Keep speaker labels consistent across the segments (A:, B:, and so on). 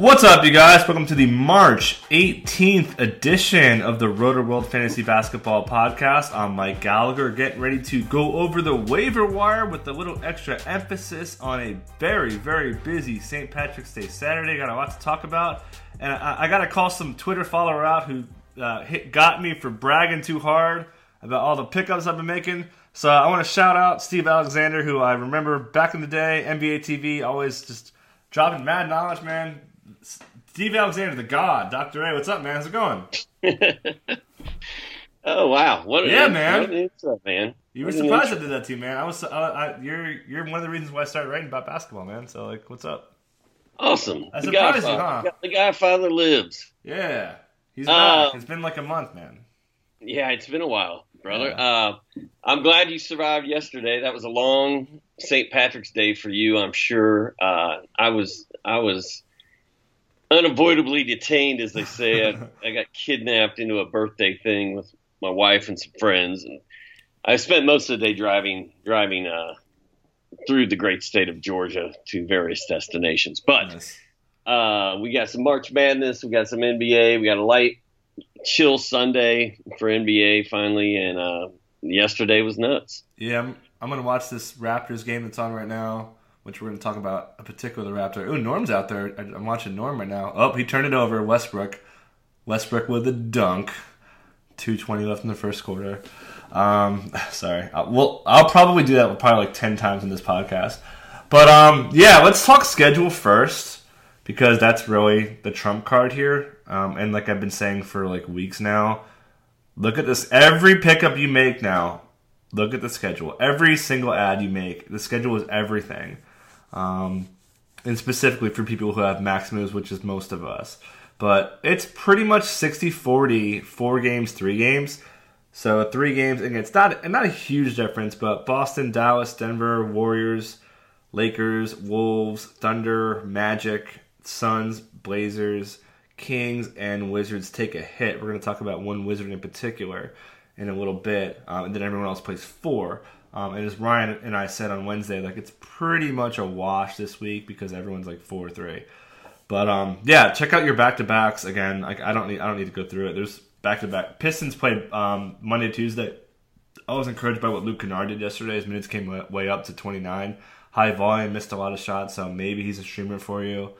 A: What's up, you guys? Welcome to the March 18th edition of the Rotoworld Fantasy Basketball Podcast. I'm Mike Gallagher, getting ready to go over the waiver wire with a little extra emphasis on a very, very busy St. Patrick's Day Saturday. Got a lot to talk about, and I, I got to call some Twitter follower out who uh, hit, got me for bragging too hard about all the pickups I've been making. So I want to shout out Steve Alexander, who I remember back in the day, NBA TV, always just dropping mad knowledge, man Steve Alexander, the God, Doctor A. What's up, man? How's it going?
B: oh wow, what
A: yeah, man,
B: what is up, man?
A: You were surprised I did that too, man. I was, uh, I, you're, you're one of the reasons why I started writing about basketball, man. So like, what's up?
B: Awesome.
A: I
B: the
A: surprised
B: Godfather.
A: you, huh?
B: The Godfather lives.
A: Yeah, he's
B: Uh,
A: back. It's been like a month, man.
B: Yeah, it's been a while, brother. Uh, I'm glad you survived yesterday. That was a long St. Patrick's Day for you, I'm sure. Uh, I was, I was unavoidably detained, as they say. I, I got kidnapped into a birthday thing with my wife and some friends, and I spent most of the day driving, driving uh, through the great state of Georgia to various destinations. But
A: Nice.
B: uh, we got some March Madness, we got some NBA, we got a light, chill Sunday for NBA finally, and uh, yesterday was nuts.
A: Yeah, I'm, I'm gonna watch this Raptors game that's on right now, which we're gonna talk about a particular Raptor. Ooh, Norm's out there. I'm watching Norm right now. Oh, he turned it over. Westbrook. Westbrook with a dunk. 220 left in the first quarter. Um, sorry. Uh, well, I'll probably do that probably like 10 times in this podcast. But um, yeah, let's talk schedule first because that's really the trump card here. Um, and like I've been saying for like weeks now, look at this. Every pickup you make now, look at the schedule. Every single ad you make, the schedule is everything. Um, and specifically for people who have max moves, which is most of us. But it's pretty much 60 40, four games, three games. So three games, and it's not not a huge difference, but Boston, Dallas, Denver, Warriors, Lakers, Wolves, Thunder, Magic, Suns, Blazers, Kings, and Wizards take a hit. We're going to talk about one Wizard in particular in a little bit, um, and then everyone else plays four. Um, and as Ryan and I said on Wednesday, like it's pretty much a wash this week because everyone's like four or three. But um, yeah, check out your back to backs again. Like I don't need I don't need to go through it. There's back to back. Pistons played um, Monday Tuesday. I was encouraged by what Luke Kennard did yesterday. His minutes came wa- way up to 29. High volume, missed a lot of shots, so maybe he's a streamer for you.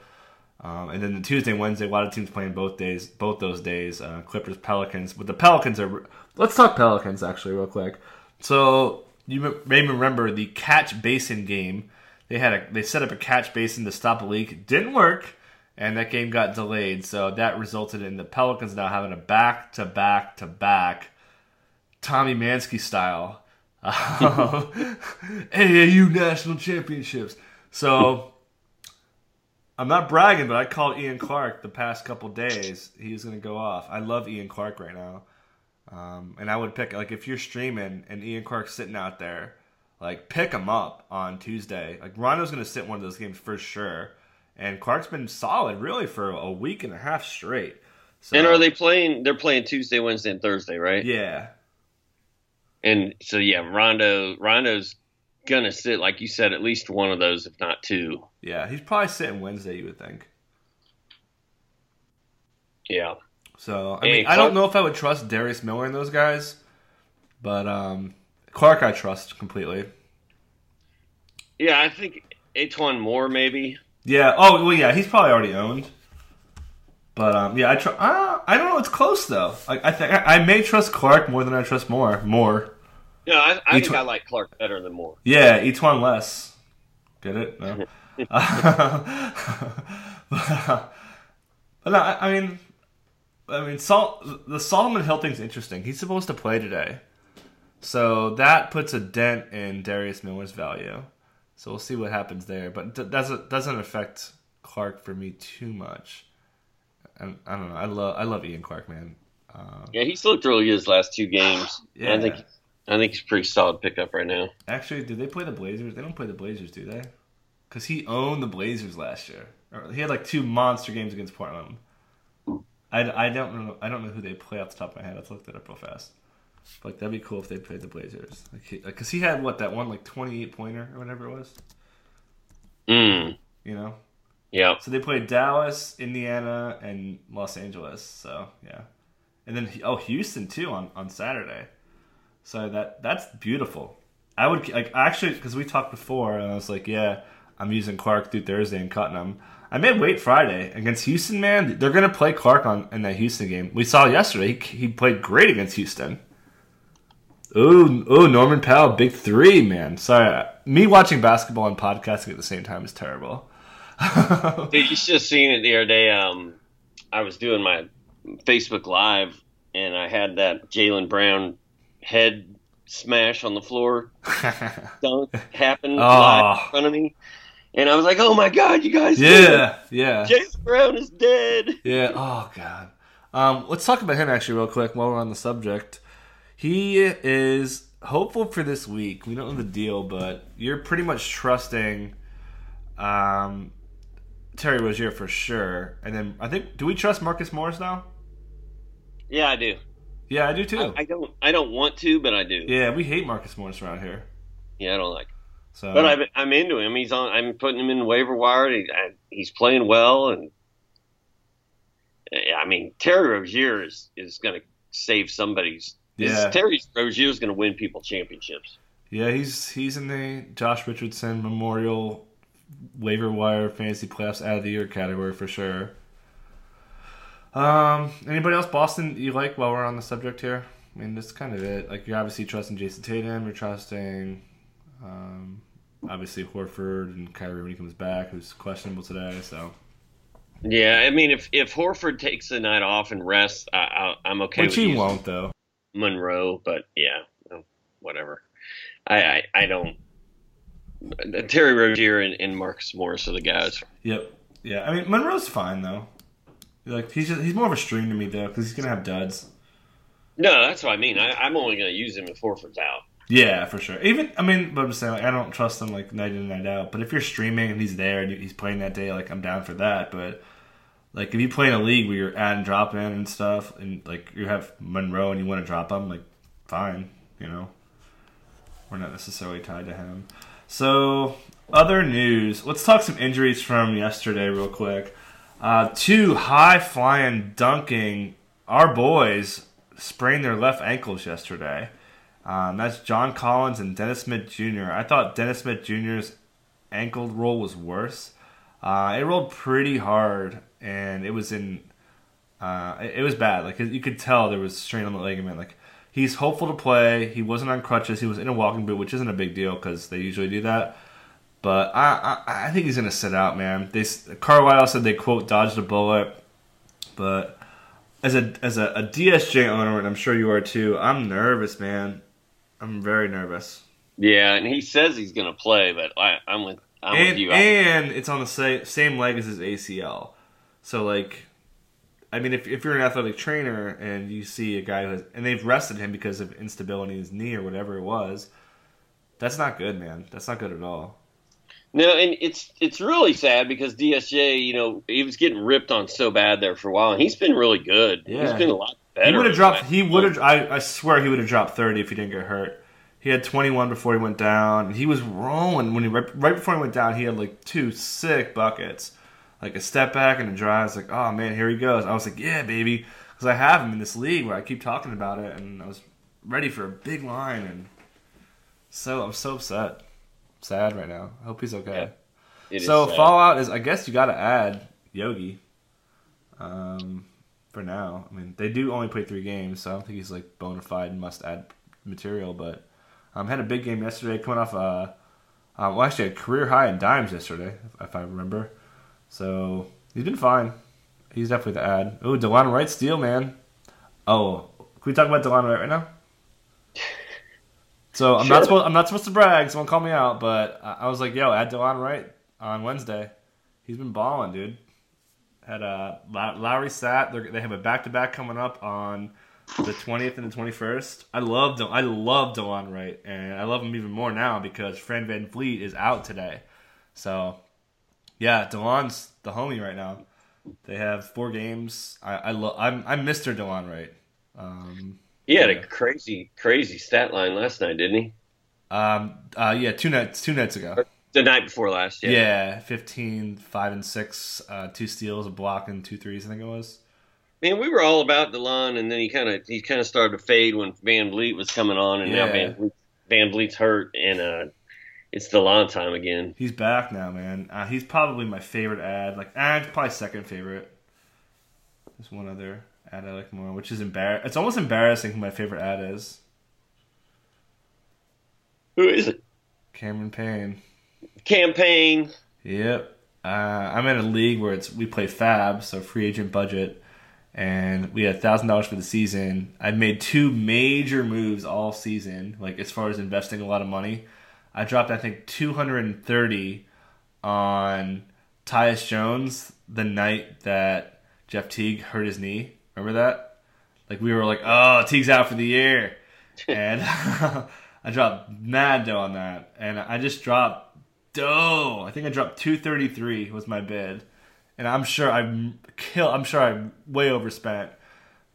A: Um, and then the Tuesday, Wednesday, a lot of teams playing both days, both those days. Uh, Clippers, Pelicans, but the Pelicans are. Let's talk Pelicans actually real quick. So you may remember the catch basin game. They had a they set up a catch basin to stop a leak. Didn't work, and that game got delayed. So that resulted in the Pelicans now having a back to back to back Tommy Mansky style AAU national championships. So I'm not bragging, but I called Ian Clark the past couple days. He's going to go off. I love Ian Clark right now. Um, and I would pick, like, if you're streaming and Ian Clark's sitting out there, like, pick him up on Tuesday. Like, Rondo's going to sit one of those games for sure. And Clark's been solid, really, for a week and a half straight. So,
B: And are they playing? They're playing Tuesday, Wednesday, and Thursday, right?
A: Yeah.
B: And so yeah, Rondo Rondo's gonna sit like you said, at least one of those, if not two.
A: Yeah. He's probably sitting Wednesday, you would think.
B: Yeah.
A: So I mean, I don't know if I would trust Darius Miller and those guys, but um, Clark I trust completely.
B: Yeah, I think E'Twaun Moore maybe.
A: Yeah. Oh well, yeah. He's probably already owned. But um, yeah, I tr- uh, I don't know. It's close though. I, I think I, I may trust Clark more than I trust Moore. More.
B: Yeah, I, I think I like Clark better than Moore.
A: Yeah, each one less. Get it? No. but, uh, but no, I, I mean, I mean, Sol- the Solomon Hill thing's interesting. He's supposed to play today, so that puts a dent in Darius Miller's value. So we'll see what happens there, but doesn't doesn't affect Clark for me too much. And I don't know. I love I love Ian Clark, man. Uh,
B: Yeah, he's looked really good his last two games.
A: Yeah.
B: I think I think he's a pretty solid pickup right now.
A: Actually, do they play the Blazers? They don't play the Blazers, do they? Because he owned the Blazers last year. He had like two monster games against Portland. I, I don't know. I don't know who they play off the top of my head. Let's look that up real fast. But like, that'd be cool if they played the Blazers. Like, he, like, cause he had what that one like twenty eight pointer or whatever it was.
B: Mm.
A: You know.
B: Yeah.
A: So they played Dallas, Indiana, and Los Angeles. So yeah, and then oh Houston too on on Saturday. So that that's beautiful. I would like actually because we talked before, and I was like, yeah, I'm using Clark through Thursday and cutting him. I may wait Friday against Houston. Man, they're gonna play Clark on in that Houston game. We saw yesterday he, he played great against Houston. Ooh, ooh, Norman Powell, big three, man. Sorry, me watching basketball and podcasting at the same time is terrible.
B: Dude, you should have seen it the other day. Um, I was doing my Facebook Live, and I had that Jaylen Brown head smash on the floor dunk happen
A: Oh.
B: live in front of me, and I was like, "Oh my god, you guys!
A: Yeah, yeah,
B: Jaylen Brown is dead."
A: yeah. Oh god. Um, let's talk about him actually real quick while we're on the subject. He is hopeful for this week. We don't know the deal, but you're pretty much trusting um, Terry Rozier for sure. And then I think, do we trust Marcus Morris now?
B: Yeah, I do.
A: Yeah, I do too.
B: I, I don't. I don't want to, but I do.
A: yeah, we hate Marcus Morris around here.
B: Yeah, I don't like.
A: So,
B: But I'm, I'm into him. He's on. I'm putting him in waiver wire. He, I, he's playing well, and I mean Terry Rozier is is going to save somebody's. this-
A: Yeah.
B: Terry Rozier is going to win people championships.
A: yeah, he's he's in the Josh Richardson Memorial waiver wire fantasy playoffs out of the year category for sure. Um, anybody else Boston you like while we're on the subject here? I mean, that's kind of it. Like you're obviously trusting Jayson Tatum, you're trusting um, obviously Horford and Kyrie when he comes back, who's questionable today. So
B: Yeah, I mean if if Horford takes the night off and rests, I, I, I'm okay
A: which
B: with
A: he won't though.
B: Monroe. But yeah, whatever. I, I I don't. Terry Rozier and, and Marcus Morris are the guys.
A: Yep. Yeah, I mean Monroe's fine though. Like he's just, he's more of a stream to me though because he's gonna have duds.
B: No, that's what I mean. I, I'm only going to use him if Horford's out.
A: Yeah, for sure. Even I mean, but I'm just saying, like, I don't trust him like night in and night out. But if you're streaming and he's there and he's playing that day, like I'm down for that. But like if you play in a league where you're add and drop in and stuff, and like you have Monroe and you want to drop him, like fine, you know, we're not necessarily tied to him. So other news, let's talk some injuries from yesterday real quick. Uh, two high flying dunking our boys sprained their left ankles yesterday. Um, that's John Collins and Dennis Smith Jr. I thought Dennis Smith Jr.'s ankle roll was worse. Uh, it rolled pretty hard, and it was in. Uh, it, it was bad. Like you could tell there was strain on the ligament. Like he's hopeful to play. He wasn't on crutches. He was in a walking boot, which isn't a big deal because they usually do that. But I, I, I think he's gonna sit out, man. They Carlisle said they quote dodged a bullet, but as a as a, a DSJ owner, and I'm sure you are too, I'm nervous, man. I'm very nervous.
B: Yeah, and he says he's going to play, but I, I'm with I'm with
A: and,
B: you.
A: And it's on the sa- same leg as his ACL. So like, I mean, if if you're an athletic trainer and you see a guy who has, and they've rested him because of instability in his knee or whatever it was, that's not good, man. That's not good at all.
B: No, and it's it's really sad because DSJ, you know, he was getting ripped on so bad there for a while, and he's been really good.
A: Yeah.
B: He's been a lot better.
A: He would have dropped. He would have. I, I swear he would have dropped thirty if he didn't get hurt. He had twenty one before he went down. and He was rolling when he right, right before he went down. He had like two sick buckets, like a step back and a drive. I was like, oh man, here he goes. I was like, yeah, baby, because I have him in this league where I keep talking about it, and I was ready for a big line, and so I'm so upset, sad right now. I hope he's okay.
B: It is
A: So. Fallout is, I guess, you got to add Yogi. Um, for now, I mean, they do only play three games, so I don't think he's like bona fide must add material. But um, had a big game yesterday, coming off uh, uh, well, actually a career high in dimes yesterday, if, if I remember. So he's been fine. He's definitely the ad. Oh, Delon Wright steal, man. Oh, can we talk about Delon Wright right now? So I'm
B: Sure.
A: not supposed I'm not supposed to brag, Someone call me out. But I I was like, yo, add Delon Wright on Wednesday. He's been balling, dude. Had uh, Lowry sat. They're, they have a back to back coming up on the 20th and the 21st. I love I love Delon Wright, and I love him even more now because Fran VanVleet is out today. So yeah, Delon's the homie right now. They have four games. I, I love. I'm I'm Mr. Delon Wright. Um,
B: He had
A: Yeah.
B: a crazy, crazy stat line last night, didn't he?
A: um, uh, yeah, two nights two nights ago.
B: The night before last. Yeah.
A: Yeah, 15, 5 and 6, uh, two steals, a block, and two threes, I think it was.
B: Man, we were all about Delon, and then he kind of he kind of started to fade when VanVleet was coming on, and now
A: VanVleet,
B: Van Vliet's hurt, and uh, it's Delon time again.
A: He's back now, man. Uh, he's probably my favorite ad. Like, ah, probably second favorite. There's one other ad I like more, which is embar. It's almost embarrassing who my favorite ad is.
B: Who is it?
A: Cameron Payne.
B: Campaign.
A: Yep. Uh, I'm in a league where it's we play FAAB, so free agent budget, and we had thousand dollars for the season. I've made two major moves all season, like as far as investing a lot of money. I dropped I think 230 on Tyus Jones the night that Jeff Teague hurt his knee. Remember that? Like we were like, oh, Teague's out for the year, and I dropped mad dough on that, and I just dropped dough. I think I dropped 233 was my bid, and I'm sure I'm kill. I'm sure I'm way overspent,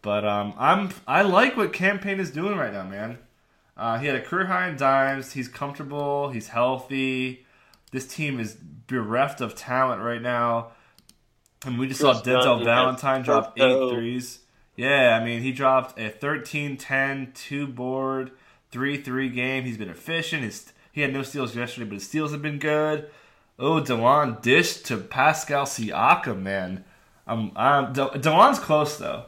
A: but um, I'm I like what Cam Payne is doing right now, man. Uh, he had a career high in dimes. He's comfortable. He's healthy. This team is bereft of talent right now. And we just saw
B: Chris
A: Denzel
B: Dunn
A: Valentine drop eight
B: Turco.
A: threes. Yeah, I mean, he dropped a 13 10, two board, 3 3 game. He's been efficient. His, he had no steals yesterday, but his steals have been good. Oh, Delon dish to Pascal Siakam, man. Um, um, De- Delon's close, though.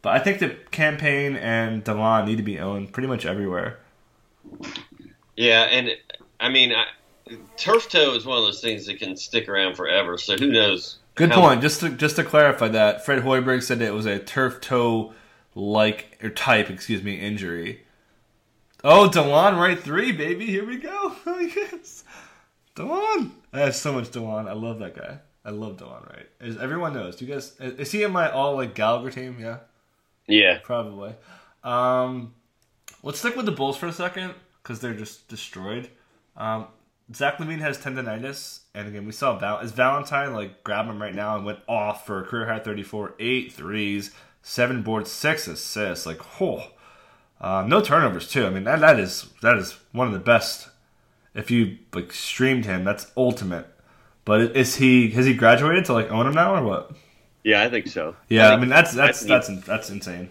A: But I think the Cam Payne and Delon need to be owned pretty much everywhere.
B: Yeah, and I mean, I, turf toe is one of those things that can stick around forever. So who knows?
A: Good point. Just to just to clarify that, Fred Hoiberg said it was a turf toe like or type, excuse me, injury. Oh, Delon Wright three, baby. Here we go. Oh yes, Delon. I have so much Delon. I love that guy. I love Delon Wright. As everyone knows, do you guys is he in my all like Gallagher team? Yeah,
B: Yeah,
A: probably. Um, let's stick with the Bulls for a second because they're just destroyed. Um, Zach LaVine has tendonitis, and again, we saw Val- is Valentine like grab him right now and went off for a career high 34, eight threes, seven boards, six assists. Like, whoa, uh, no turnovers too. I mean, that that is that is one of the best. If you like streamed him, that's ultimate. But is he has he graduated to like own him now or what?
B: yeah, I think so.
A: Yeah, I,
B: think-
A: mean that's that's
B: think-
A: that's that's insane.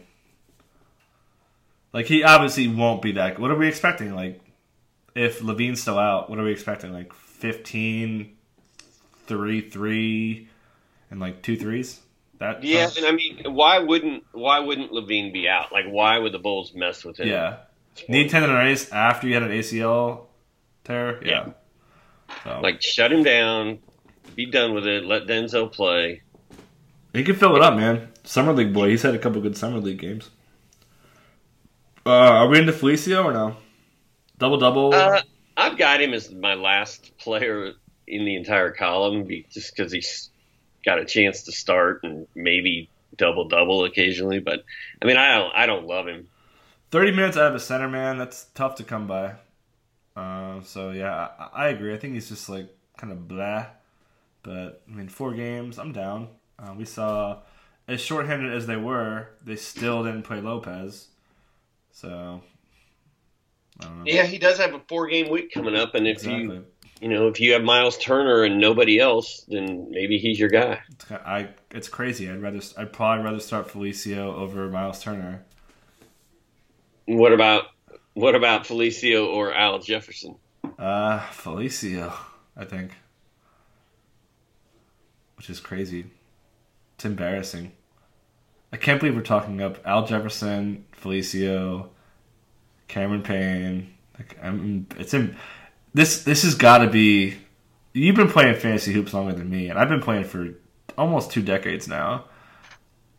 A: Like he obviously won't be that. What are we expecting? Like if LaVine's still out, what are we expecting? Like 15, 3, 3, and like two threes. That
B: Yeah,
A: sounds-
B: and I mean, why wouldn't why wouldn't LaVine be out? Like, why would the Bulls mess with him?
A: yeah. Need tendonitis after you had an ACL tear. Yeah. So,
B: Like, shut him down, be done with it. Let Denzel play.
A: he can fill it up, man. Summer league boy. He's had a couple good summer league games. Uh, are we into Felicio or no? Double double.
B: Uh, I've got him as my last player in the entire column, just because he's got a chance to start and maybe double double occasionally. But I mean, I don't I don't love him.
A: 30 minutes out of a center man that's tough to come by uh, so yeah I, I agree i think he's just like kind of blah but i mean four games i'm down uh, we saw as shorthanded as they were they still didn't play lopez so I don't know.
B: Yeah, he does have a four game week coming up, and if
A: exactly
B: you you know if you have Miles Turner and nobody else, then maybe he's your guy.
A: it's, I, it's crazy i'd rather i'd probably rather start felicio over miles turner
B: What about what about Felicio or Al Jefferson?
A: Uh, Felicio, I think. Which is crazy. It's embarrassing. I can't believe we're talking up Al Jefferson, Felicio, Cameron Payne. Like, I'm, it's in, this. This has got to be. You've been playing fantasy hoops longer than me, and I've been playing for almost two decades now.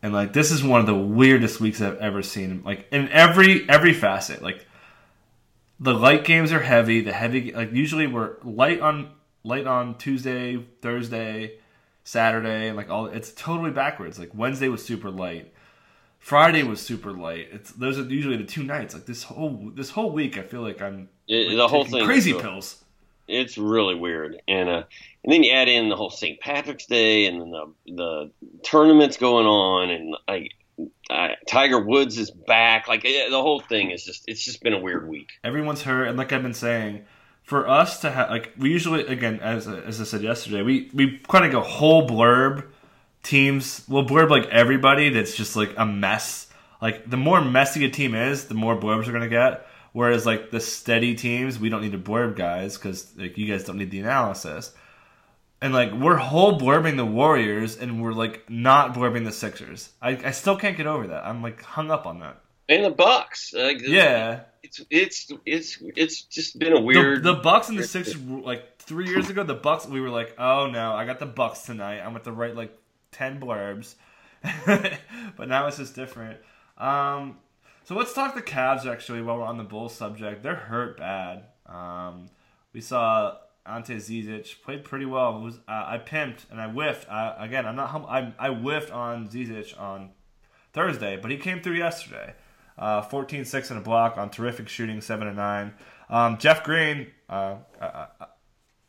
A: and like this is one of the weirdest weeks I've ever seen. Like in every every facet, like the light games are heavy. The heavy like usually we're light on light on Tuesday, Thursday, Saturday, and like all it's totally backwards. Like Wednesday was super light. Friday was super light. It's those are usually the two nights. Like this whole this whole week, I feel like I'm
B: It-
A: like,
B: the whole thing
A: crazy pills.
B: It's really weird, and uh, and then you add in the whole St. Patrick's Day, and then the the tournaments going on, and like uh, Tiger Woods is back. Like eh, the whole thing is just it's just been a weird week.
A: Everyone's hurt, and like I've been saying, for us to have like we usually again as as I said yesterday, we we kind of go whole blurb teams. We'll blurb like everybody that's just like a mess. Like the more messy a team is, the more blurbs we're gonna get. Whereas like the steady teams, we don't need to blurb guys because like you guys don't need the analysis. And like we're whole blurbing the Warriors, and we're like not blurbing the Sixers. I, I still can't get over that. I'm like hung up on that.
B: And the Bucks, like,
A: Yeah,
B: it's it's it's it's just been a weird.
A: the Bucks and the Sixers like three years ago. The Bucks, we were like, oh no, I got the Bucks tonight. I'm at the right like ten blurbs, but now it's just different. Um, so let's talk the Cavs actually while we're on the Bulls subject. They're hurt bad. Um, we saw Ante Zizic played pretty well. Was uh, I pimped and I whiffed. I, again, I'm not hum- I I whiffed on Zizic on Thursday, but he came through yesterday. Uh, 14 6 and a block on terrific shooting, 7 and 9. Um, Jeff Green, uh, I, I,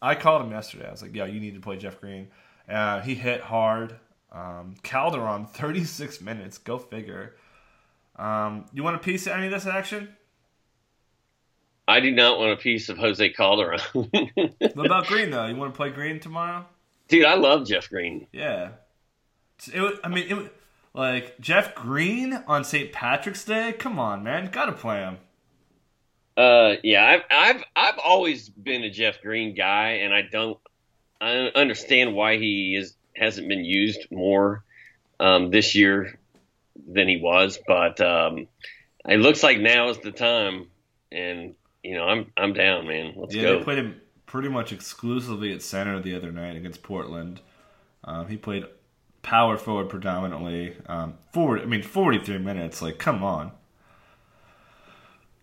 A: I called him yesterday. I was like, yo, you need to play Jeff Green. Uh, he hit hard. Um, Calderon, 36 minutes. Go figure. Um, you want a piece of any of this action?
B: I do not want a piece of Jose Calderon,
A: What about Green, though? You want to play Green tomorrow?
B: dude. I love Jeff Green.
A: Yeah. It, wa- I mean, it, wa- like, Jeff Green on St. Patrick's Day? Come on, man. Gotta play him.
B: Uh, yeah, I've I've I've always been a Jeff Green guy, and I don't I understand why he is hasn't been used more um, this year than he was, but um, it looks like now is the time, and you know I'm I'm down, man. Let's
A: Yeah,
B: go.
A: they played him pretty much exclusively at center the other night against Portland. Um, he played power forward predominantly. Um, forward, I mean, forty-three minutes. Like, come on.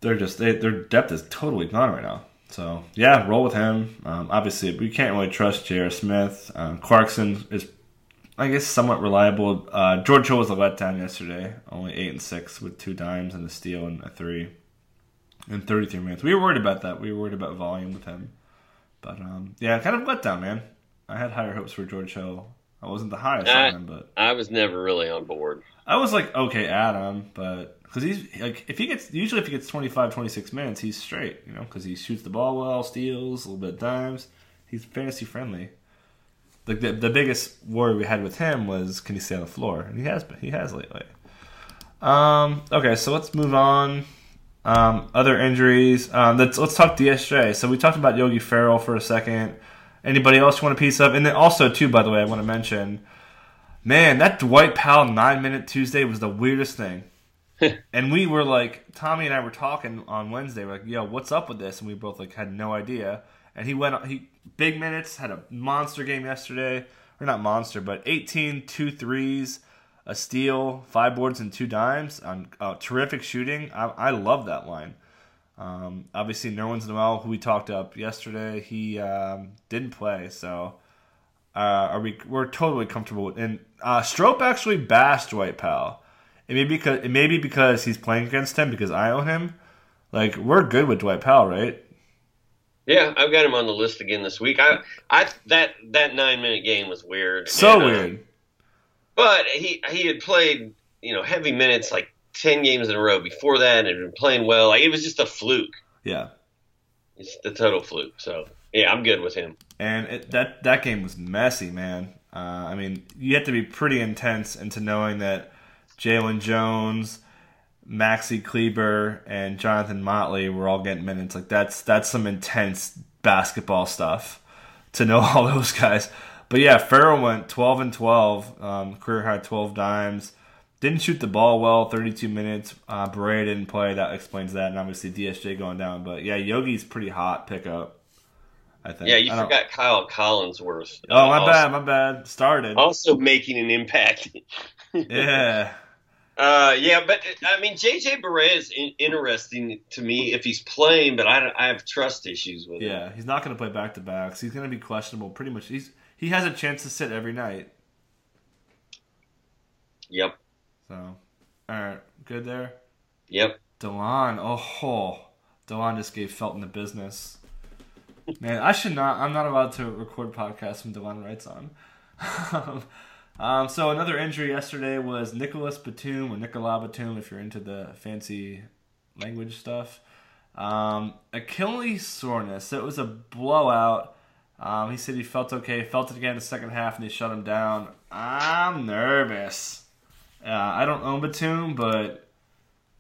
A: They're just they, their depth is totally gone right now. So yeah, roll with him. Um, obviously, we can't really trust J.R. Smith. Um, Clarkson is, I guess, somewhat reliable. Uh, George Hill was a letdown yesterday. Only eight and six with two dimes and a steal and a three in 33 minutes. We were worried about that. We were worried about volume with him. But um, yeah, kind of let down, man. I had higher hopes for George Hill. I wasn't the highest
B: I-
A: on him, but
B: I was never really on board.
A: I was like okay Adam, but because he's like if he gets usually if he gets 25, 26 minutes, he's straight, you know, because he shoots the ball well, steals a little bit of dimes. He's fantasy friendly. Like the the biggest worry we had with him was can he stay on the floor, and he has been. He has lately. Um. Okay, so let's move on. Um, other injuries. Um, let's let's talk DSJ. So we talked about Yogi Ferrell for a second. Anybody else you want a piece of? And then also too, by the way, I want to mention, man, that Dwight Powell nine minute Tuesday was the weirdest thing. and we were like, Tommy and I were talking on Wednesday. We're like, yo, what's up with this? And we both like had no idea. And he went, he big minutes, had a monster game yesterday, or not monster, but 18, two threes, a steal, five boards, and two dimes on uh, terrific shooting. I, I love that line. Um, obviously, Nerlens Noel, who we talked up yesterday, he um, didn't play, so uh, are we? We're totally comfortable with. And uh, Strope actually bashed Dwight Powell. It may be because it may be because he's playing against him because I own him. Like we're good with Dwight Powell, right?
B: Yeah, I've got him on the list again this week. I I that that nine minute game was weird.
A: So
B: and, uh,
A: weird.
B: But he he had played you know heavy minutes like ten games in a row before that, and had been playing well. Like it was just a fluke.
A: Yeah.
B: It's the total fluke. So yeah, I'm good with him.
A: And it, that that game was messy, man. Uh, I mean, you have to be pretty intense into knowing that Jalen Jones, Maxi Kleber, and Jonathan Motley were all getting minutes. Like that's that's some intense basketball stuff to know all those guys. But yeah, Ferrell went 12 and 12, um, career high 12 dimes. Didn't shoot the ball well, 32 minutes. Uh, Barea didn't play. That explains that. And obviously DSJ going down. But yeah, Yogi's pretty hot pickup. I think.
B: Yeah, you
A: I don't-
B: forgot Kyle Collinsworth.
A: Oh, my
B: also,
A: bad, my bad. Started.
B: Also making an impact
A: yeah.
B: Uh, yeah, but I mean, JJ Barea is in- interesting to me if he's playing, but I, I have trust issues with him.
A: Yeah, he's not going to play back to backs. He's going to be questionable pretty much. He's he has a chance to sit every night.
B: Yep.
A: So, all right, good there.
B: Yep.
A: Delon, oh, Delon just gave Felton the business. Man, I should not. I'm not allowed to record podcasts when Delon Wright's on. um, so another injury yesterday was Nicholas Batum or Nicolas Batum, if you're into the fancy language stuff. Um, Achilles soreness. It was a blowout. Um, he said he felt okay, felt it again in the second half, and they shut him down. I'm nervous. Uh, I don't own Batum, but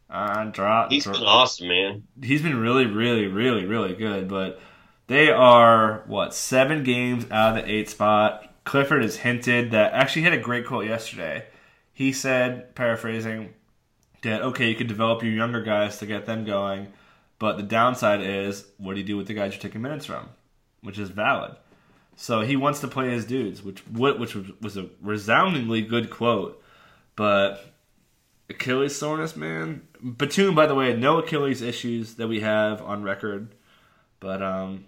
A: uh, draw,
B: He's been awesome, man.
A: he's been really, really, really, really good. But they are what seven games out of the eight spot. Clifford has hinted that actually he had a great quote yesterday. He said, paraphrasing, that okay, you could develop your younger guys to get them going, but the downside is what do you do with the guys you're taking minutes from, which is valid. So he wants to play his dudes, which which was, a resoundingly good quote. But Achilles soreness, man. Batum, by the way, no Achilles issues that we have on record. But um,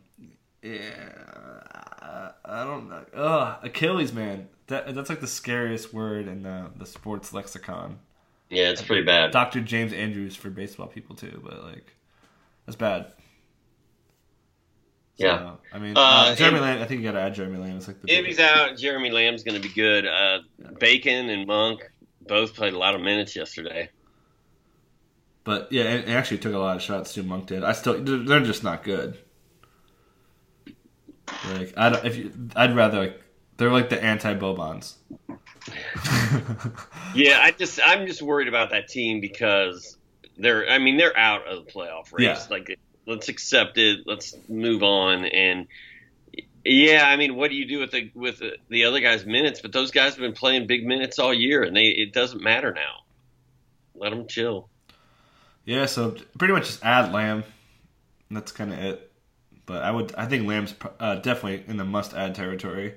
A: yeah, I don't know. Ugh, Achilles, man. That that's like the scariest word in the the sports lexicon.
B: Yeah, it's pretty bad.
A: Dr. James Andrews for baseball people too, but like that's bad. So,
B: Yeah.
A: I mean,
B: Uh,
A: uh, Jeremy Lamb. I think you got to add Jeremy Lamb. It's like the
B: If
A: biggest-
B: he's out, Jeremy Lamb's going to be good. Uh, Bacon and Monk both played a lot of minutes yesterday.
A: But yeah, and actually took a lot of shots too. Monk did. I still, they're just not good. Like I don't. If you, I'd rather like they're like the anti Bobons.
B: Yeah, I just I'm just worried about that team because they're I mean they're out of the playoff race.
A: Yeah.
B: Like let's accept it. Let's move on and yeah, I mean, what do you do with the with the, the other guys' minutes? But those guys have been playing big minutes all year, and they it doesn't matter now. Let them chill.
A: Yeah, so pretty much just add Lamb. That's kind of it. But I would, I think Lamb's uh, definitely in the must-add territory.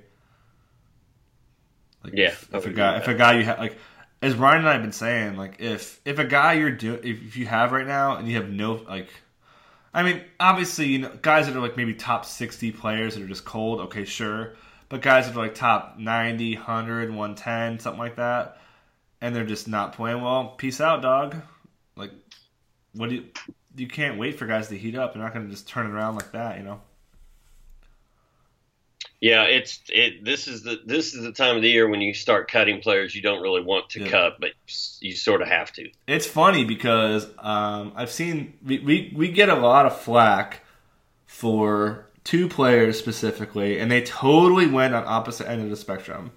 A: Like
B: Yeah,
A: if, if a guy, if a guy you have, like, as Ryan and I have been saying, like, if if a guy you're doing, if, if you have right now and you have no, like, I mean, obviously, you know, guys that are like maybe top sixty players that are just cold, okay, sure, but guys that are like top 90, 100, 110, something like that, and they're just not playing well, peace out, dog. Like, what do you? You can't wait for guys to heat up. They're not going to just turn it around like that, you know.
B: Yeah, it's it. This is the this is the time of the year when you start cutting players you don't really want to
A: Yeah.
B: cut, but you sort of have to.
A: It's funny because um, I've seen we, we we get a lot of flack for two players specifically, and they totally went on opposite end of the spectrum.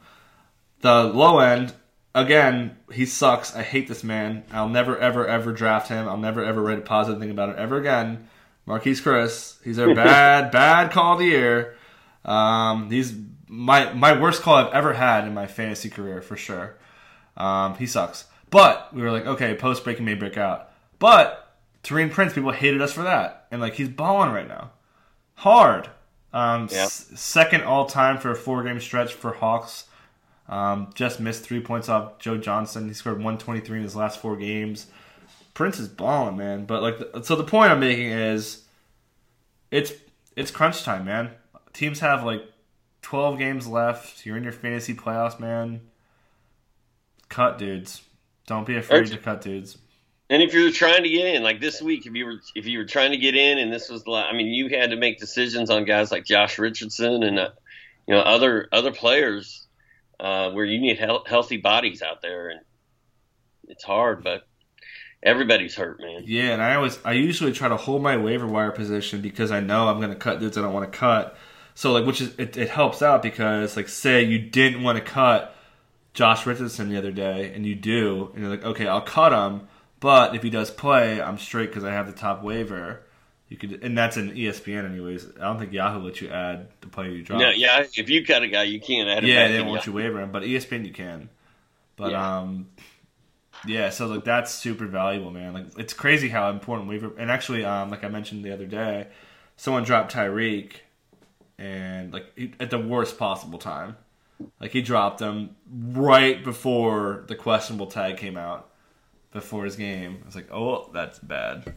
A: The low end, again, he sucks. I hate this man. I'll never ever ever draft him. I'll never ever write a positive thing about him ever again. Marquese Chriss, he's a bad bad call of the year. Um, he's my my worst call I've ever had in my fantasy career for sure. Um, he sucks. But we were like, okay, post break he may break out. But Taurean Prince, people hated us for that, and like he's balling right now, hard. Um,
B: Yeah.
A: s- second all time for a four game stretch for Hawks. Um, just missed three points off Joe Johnson. He scored 123 in his last four games. Prince is balling, man. But like, the, so the point I'm making is, it's it's crunch time, man. Teams have like 12 games left. You're in your fantasy playoffs, man. Cut dudes. Don't be afraid to cut dudes.
B: And if you're trying to get in, like this week, if you were if you were trying to get in, and this was, the I mean, you had to make decisions on guys like Josh Richardson and uh, you know other other players uh, where you need health, healthy bodies out there, and it's hard, but everybody's hurt, man.
A: Yeah, and I always I usually try to hold my waiver wire position because I know I'm going to cut dudes I don't want to cut. So like, which is it, it helps out because like, say you didn't want to cut Josh Richardson the other day, and you do, and you're like, okay, I'll cut him, but if he does play, I'm straight because I have the top waiver. You could, and that's an ESPN anyways. I don't think Yahoo lets you add the player you drop.
B: No, yeah, if you cut a guy, you can't add him
A: Yeah, they want you waiver him, but ESPN you can. But
B: Yeah.
A: um, yeah. So like that's super valuable, man. Like it's crazy how important waiver. And actually, um, like I mentioned the other day, someone dropped Tyreke, and like he- at the worst possible time. Like he dropped him right before the questionable tag came out before his game. I was like, oh, that's bad.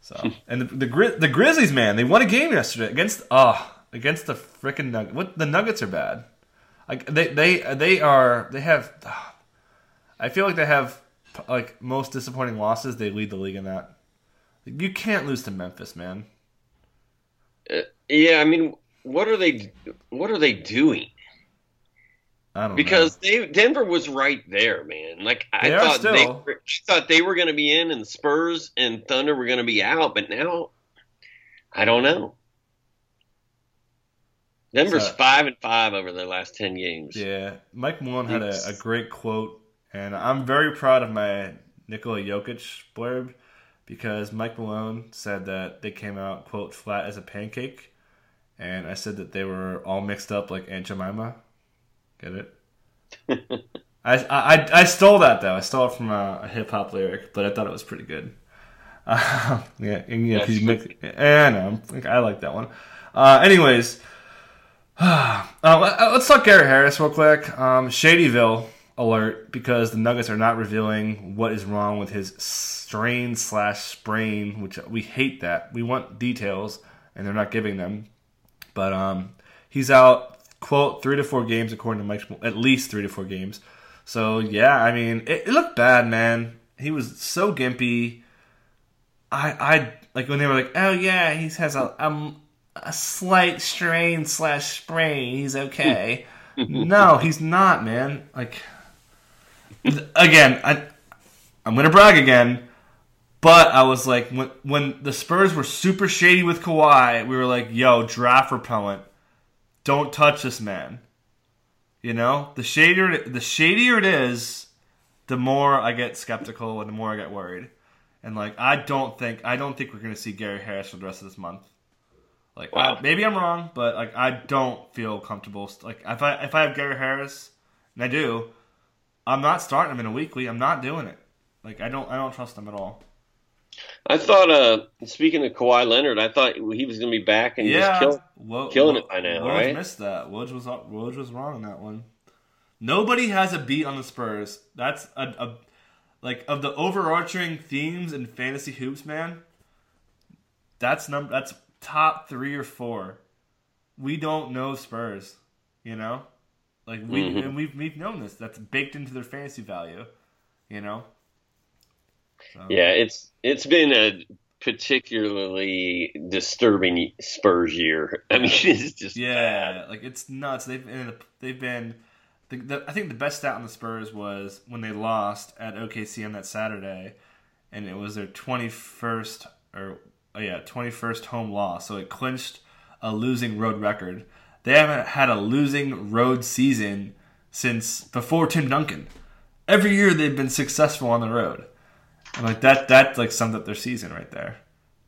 A: So and the the, Gri- the Grizzlies, man, they won a game yesterday against oh against the freaking Nuggets. What the Nuggets are bad. Like they they they are they have. I feel like they have like most disappointing losses. They lead the league in that. You can't lose to Memphis, man.
B: Uh, yeah, I mean, what are they? What are they doing?
A: I don't
B: Because
A: know.
B: they Denver was right there, man. Like I thought they were, I thought they were going to be in, and Spurs and Thunder were going to be out. But now, I don't know. Denver's
A: So-
B: five and five over their last ten games.
A: Yeah, Mike Malone had a, a great quote, and I'm very proud of my Nikola Jokic blurb because Mike Malone said that they came out quote flat as a pancake, and I said that they were all mixed up like Aunt Jemima. Get it? I, I I stole that though. I stole it from a, a hip hop lyric, but I thought it was pretty good. Uh, yeah, and, yeah, you mix, yeah, I know. I like that one. Uh, anyways, uh, let- let's talk Gary Harris real quick. Um, Shadyville alert because the Nuggets are not revealing what is wrong with his strain slash sprain, which we hate that. We want details, and they're not giving them. But um, he's out quote three to four games according to Mike. At least three to four games. So yeah, I mean, it, it looked bad, man. He was so gimpy. I I like when they were like, oh yeah, he has a um a slight strain slash sprain. He's okay. no, he's not, man. Like again, I I'm gonna brag again. But I was like, when when the Spurs were super shady with Kawhi, we were like, "Yo, draft repellent, don't touch this man." You know, the shadier the shadier it is, the more I get skeptical and the more I get worried. And like, I don't think I don't think we're gonna see Gary Harris for the rest of this month. Like,
B: Wow.
A: I- maybe I'm wrong, but like, I don't feel comfortable. Like, if I if I have Gary Harris, and I do, I'm not starting him in a weekly. I'm not doing it. Like, I don't I don't trust him at all.
B: I thought. Uh, speaking of Kawhi Leonard, I thought he was going to be back and
A: yeah,
B: just kill. Killing it by now,
A: Woj
B: right?
A: missed that. Woj was Woj was wrong on that one. Nobody has a beat on the Spurs. That's a, a like of the overarching themes in fantasy hoops, man. That's number. That's top three or four. We don't know Spurs, you know, like we
B: Mhm.
A: and we've we've known this. That's baked into their fantasy value, you know. So-
B: Yeah, it's it's been a particularly disturbing Spurs year. I mean, it's just
A: Yeah,
B: bad.
A: like it's nuts. They've been, they've been. The, the, I think the best stat on the Spurs was when they lost at OKC on that Saturday, and it was their twenty first or oh yeah twenty first home loss. So it clinched a losing road record. They haven't had a losing road season since before Tim Duncan. Every year they've been successful on the road, and like that that like summed up their season right there.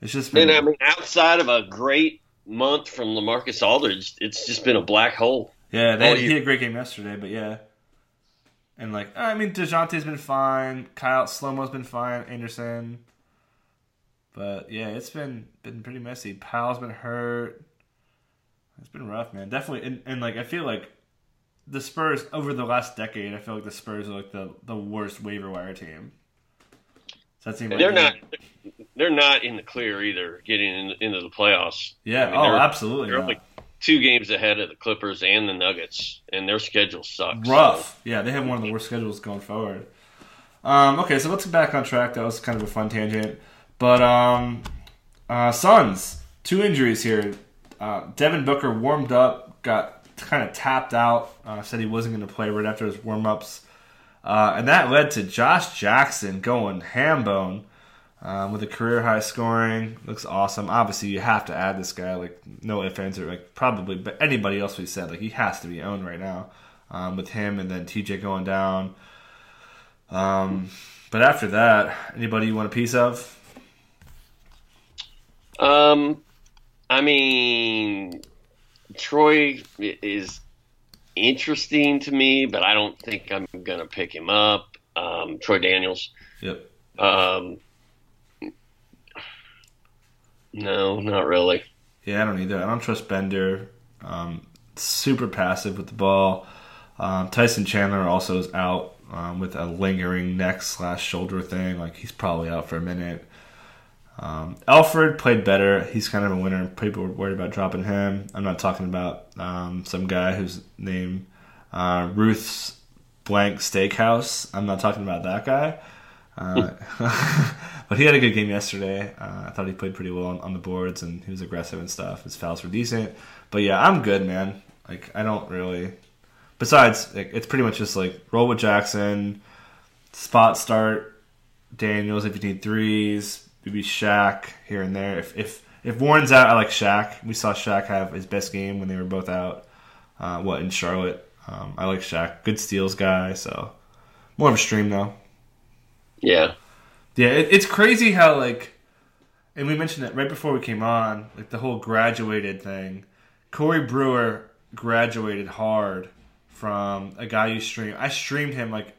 A: It's just been
B: And I mean, outside of a great month from LaMarcus Aldridge, it's just been a black hole.
A: Yeah, they had, he had a great game yesterday, but yeah. And like, I mean, Dejounte's been fine. Kyle Slomo's been fine. Anderson, but yeah, it's been been pretty messy. Powell's been hurt. It's been rough, man. Definitely, and, and like I feel like the Spurs over the last decade, I feel like the Spurs are like the the worst waiver wire team. Does that seem
B: They're not. They're not in the clear either, getting in, into the playoffs.
A: Yeah.
B: I mean,
A: oh,
B: they're-
A: absolutely.
B: They're only two games ahead of the Clippers and the Nuggets, and their schedule sucks.
A: rough. Yeah, they have one of the worst schedules going forward. Um, okay, so let's get back on track. That was kind of a fun tangent. But um, uh, Suns, two injuries here. Uh, Devin Booker warmed up, got kind of tapped out, uh, said he wasn't going to play right after his warm ups. Uh, and that led to Josh Jackson going hambone um, with a career high scoring. Looks awesome. Obviously, you have to add this guy. Like no ands or like probably, but anybody else we said like he has to be owned right now um, with him and then TJ going down. Um, but after that, anybody you want a piece of?
B: Um, I mean, Troy is interesting to me, but I don't think I'm gonna pick him up. Um, Troy Daniels.
A: Yep.
B: Um, no, not really.
A: Yeah, I don't either. I don't trust Bender. Um, super passive with the ball. Um, Tyson Chandler also is out um, with a lingering neck slash shoulder thing. Like he's probably out for a minute. Um, Alfred played better. He's kind of a winner. People were worried about dropping him. I'm not talking about um, some guy whose name uh, Ruth's Blank Steakhouse. I'm not talking about that guy. Uh, but he had a good game yesterday. Uh, I thought he played pretty well on, on, the boards and he was aggressive and stuff. His fouls were decent. But yeah, I'm good, man. Like I don't really. Besides, it's pretty much just like roll with Jackson, spot start Daniels if you need threes, maybe Shaq here and there. If if if Warren's out, I like Shaq. We saw Shaq have his best game when they were both out. Uh, what in Charlotte? Um, I like Shaq. Good steals guy. So more of a stream though.
B: Yeah.
A: Yeah, it, it's crazy how like, and we mentioned it right before we came on, like the whole graduated thing. Corey Brewer graduated hard from a guy you stream. I streamed him like,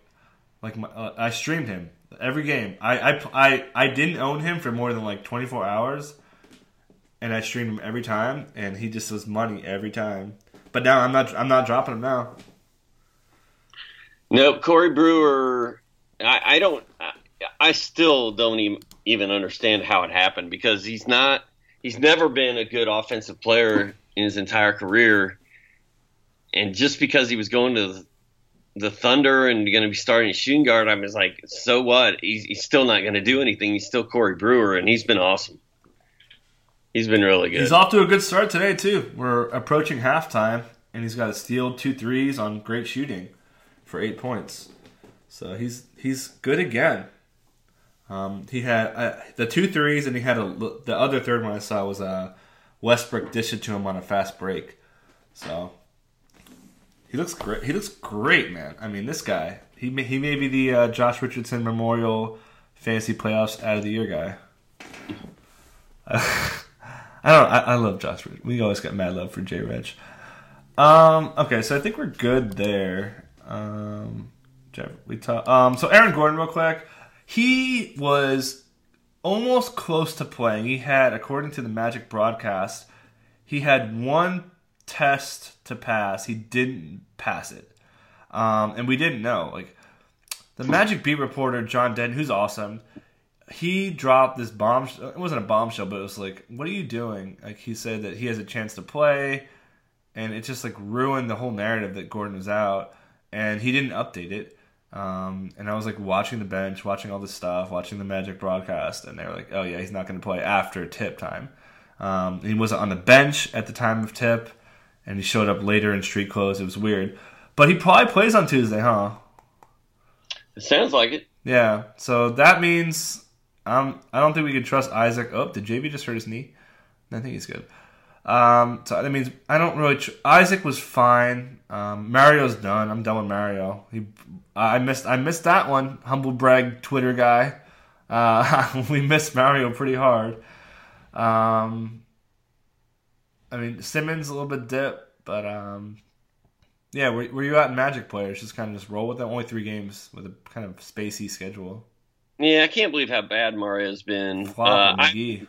A: like my, uh, I streamed him every game. I, I I I didn't own him for more than like 24 hours, and I streamed him every time, and he just was money every time. But now I'm not I'm not dropping him now.
B: Nope, Corey Brewer. I, I don't. I still don't even, even understand how it happened because he's not. He's never been a good offensive player in his entire career, and just because he was going to the Thunder and going to be starting shooting guard, I was like, so what? He's, he's still not going to do anything. He's still Corey Brewer, and he's been awesome. He's been really good.
A: He's off to a good start today too. We're approaching halftime, and he's got a steal, two threes on great shooting for eight points. So he's he's good again. Um, he had uh, the two threes, and he had a the other third one I saw was uh, Westbrook dish it to him on a fast break. So he looks great. He looks great, man. I mean, this guy he may, he may be the uh, Josh Richardson Memorial Fantasy Playoffs Out of the Year guy. I don't. I, I love Josh. We always get mad love for J. Rich. Um. Okay, so I think we're good there. Um. We talk. Um. So Aaron Gordon, real quick. He was almost close to playing. He had, according to the Magic broadcast, he had one test to pass. He didn't pass it, um, and we didn't know. Like the Magic beat reporter John Denton, who's awesome. He dropped this bomb. It wasn't a bombshell, but it was like, "What are you doing?" Like he said that he has a chance to play, and it just like ruined the whole narrative that Gordon was out, and he didn't update it. Um, and I was like watching the bench, watching all this stuff, watching the Magic broadcast, and they were like, "Oh yeah, he's not going to play after tip time." Um, he wasn't on the bench at the time of tip, and he showed up later in street clothes. It was weird, but he probably plays on Tuesday, huh?
B: It sounds like it.
A: Yeah, so that means um, I don't think we can trust Isaac. Oh, did JV just hurt his knee? I think he's good. Um, so that means I don't really. Tr- Isaac was fine. Um, Mario's done. I'm done with Mario. He, I missed. I missed that one. Humble brag Twitter guy. Uh, we missed Mario pretty hard. Um, I mean Simmons a little bit dip, but um, yeah. Were, were you out in Magic players? Just kind of just roll with it. Only three games with a kind of spacey schedule.
B: Yeah, I can't believe how bad Mario's been. Flop uh, I,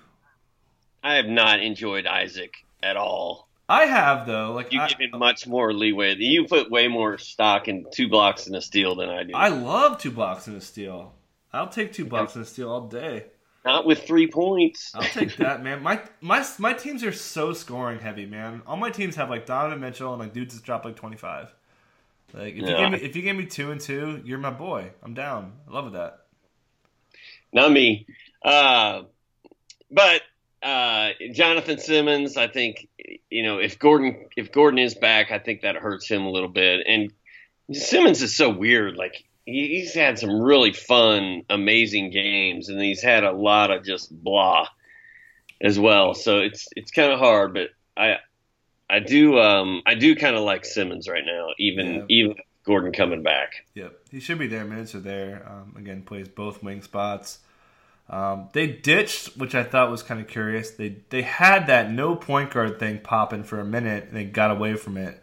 B: I have not enjoyed Isaac at all.
A: I have though. Like
B: you
A: I,
B: give him much more leeway. You put way more stock in two blocks in a steal than I do.
A: I love two blocks in a steal. I'll take two blocks in a steal all day.
B: Not with three points.
A: I'll take that, man. My my my teams are so scoring heavy, man. All my teams have like Donovan Mitchell and like dudes just drop like twenty five. Like if yeah. you give me if you give me two and two, you're my boy. I'm down. I love that.
B: Not me. Uh, but uh, Jonathan Simmons, I think you know if Gordon if Gordon is back, I think that hurts him a little bit. And Simmons is so weird. Like he's had some really fun, amazing games, and he's had a lot of just blah as well. So it's it's kind of hard, but I I do um I do kind of like Simmons right now, even yeah. even Gordon coming back.
A: Yep, he should be there. Minutes are there. Um, again, plays both wing spots. Um, they ditched, which I thought was kind of curious. They they had that no point guard thing popping for a minute, and they got away from it.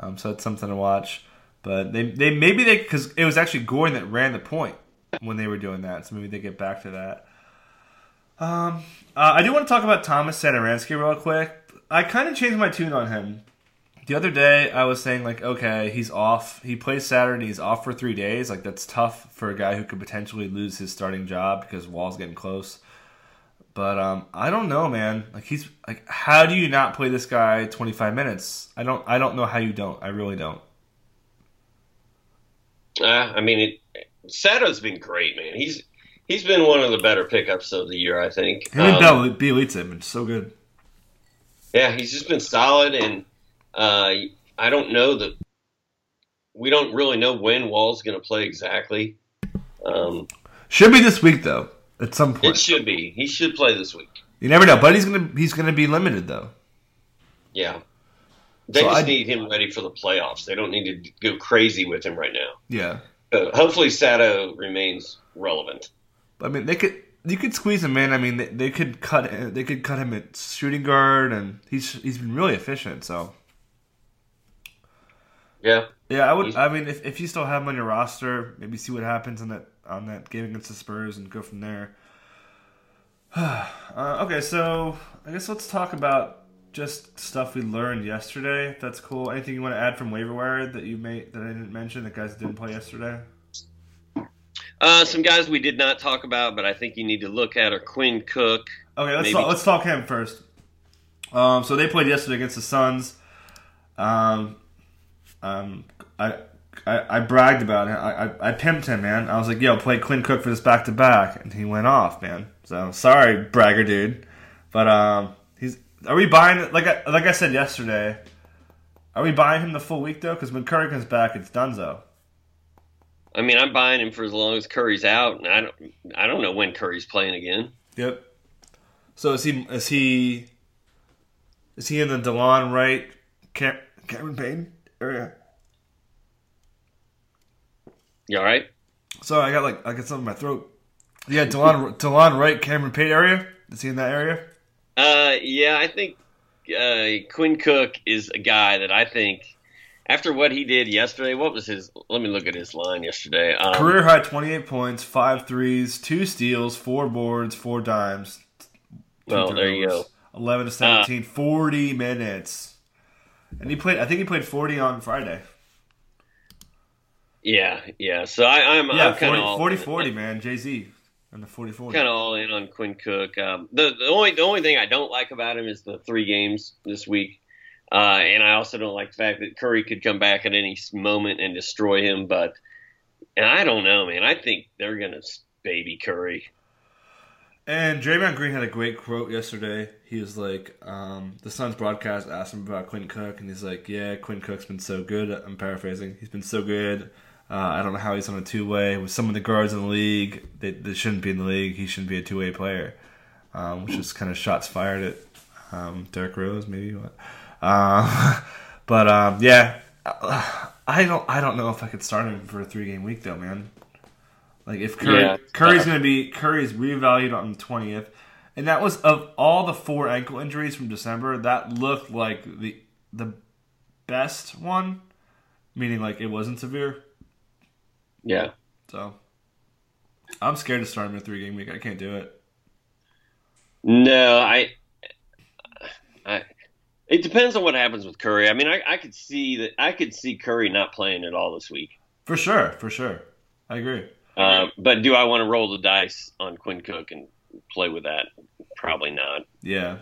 A: Um, so it's something to watch. But they they maybe they because it was actually Gordon that ran the point when they were doing that. So maybe they get back to that. Um, uh, I do want to talk about Thomas Satoransky real quick. I kind of changed my tune on him the other day I was saying like, okay, he's off. He plays Saturday. He's off for three days. Like that's tough for a guy who could potentially lose his starting job because Wall's getting close. But um, I don't know, man. Like he's like, how do you not play this guy 25 minutes? I don't. I don't know how you don't. I really don't.
B: Uh, I mean, it, Sato's been great, man. He's he's been one of the better pickups of the year, I think.
A: Him and um, Bjelica have been so good.
B: Yeah, he's just been solid, and uh, I don't know that we don't really know when Wall's going to play exactly. Um,
A: should be this week though. At some point,
B: it should be. He should play this week.
A: You never know, but he's gonna he's gonna be limited though.
B: Yeah, they so just I, need him ready for the playoffs. They don't need to go crazy with him right now.
A: Yeah.
B: Uh, hopefully, Sato remains relevant.
A: I mean, they could you could squeeze him in. I mean, they, they could cut they could cut him at shooting guard, and he's he's been really efficient. So
B: yeah.
A: Yeah, I would. I mean, if, if you still have him on your roster, maybe see what happens on that on that game against the Spurs and go from there. uh, okay, so I guess let's talk about just stuff we learned yesterday. That's cool. Anything you want to add from waiver wire that you made that I didn't mention? that guys didn't play yesterday.
B: Uh, some guys we did not talk about, but I think you need to look at are Quinn Cook.
A: Okay, let's talk, let's talk him first. Um, so they played yesterday against the Suns. Um, um, I, I, I bragged about it. I, I, I pimped him, man. I was like, "Yo, play Quinn Cook for this back to back," and he went off, man. So sorry, bragger dude, but um. Are we buying like I, like I said yesterday? Are we buying him the full week though? Because when Curry comes back, it's Dunzo.
B: I mean, I'm buying him for as long as Curry's out, and I don't, I don't know when Curry's playing again.
A: Yep. So is he? Is he? Is he in the Delon Wright, Cam, Cameron Payne? area.
B: You all right?
A: So I got like I got something in my throat. Yeah, Delon Delon Wright, Cameron Payne area. Is he in that area?
B: Uh, yeah, I think uh, Quinn Cook is a guy that I think after what he did yesterday. What was his? Let me look at his line yesterday.
A: Um, Career high twenty eight points, five threes, two steals, four boards, four dimes.
B: Well, there you go.
A: Eleven to 17, uh, 40 minutes. And he played. I think he played forty on Friday.
B: Yeah, yeah. So I, am
A: yeah,
B: I'm
A: 40, all 40, 40 man. Jay Z and the 40 40.
B: Kind of all in on Quinn Cook. Um, the the only the only thing I don't like about him is the three games this week. Uh, and I also don't like the fact that Curry could come back at any moment and destroy him. But and I don't know, man. I think they're gonna baby Curry.
A: And Draymond Green had a great quote yesterday. He was like, um, the Suns broadcast asked him about Quinn Cook, and he's like, "Yeah, Quinn Cook's been so good." I'm paraphrasing. He's been so good. Uh, I don't know how he's on a two way with some of the guards in the league. They, they shouldn't be in the league. He shouldn't be a two way player, um, which is kind of shots fired at um, Derrick Rose, maybe. What? Uh, but um, yeah, I don't I don't know if I could start him for a three game week though, man. Like if Curry, yeah. Curry's going to be Curry's revalued on the twentieth, and that was of all the four ankle injuries from December, that looked like the the best one, meaning like it wasn't severe.
B: Yeah.
A: So I'm scared to start him a three game week. I can't do it.
B: No, I, I. It depends on what happens with Curry. I mean, I, I could see that I could see Curry not playing at all this week.
A: For sure, for sure, I agree.
B: Uh, but do I want to roll the dice on Quinn Cook and play with that? Probably not.
A: Yeah.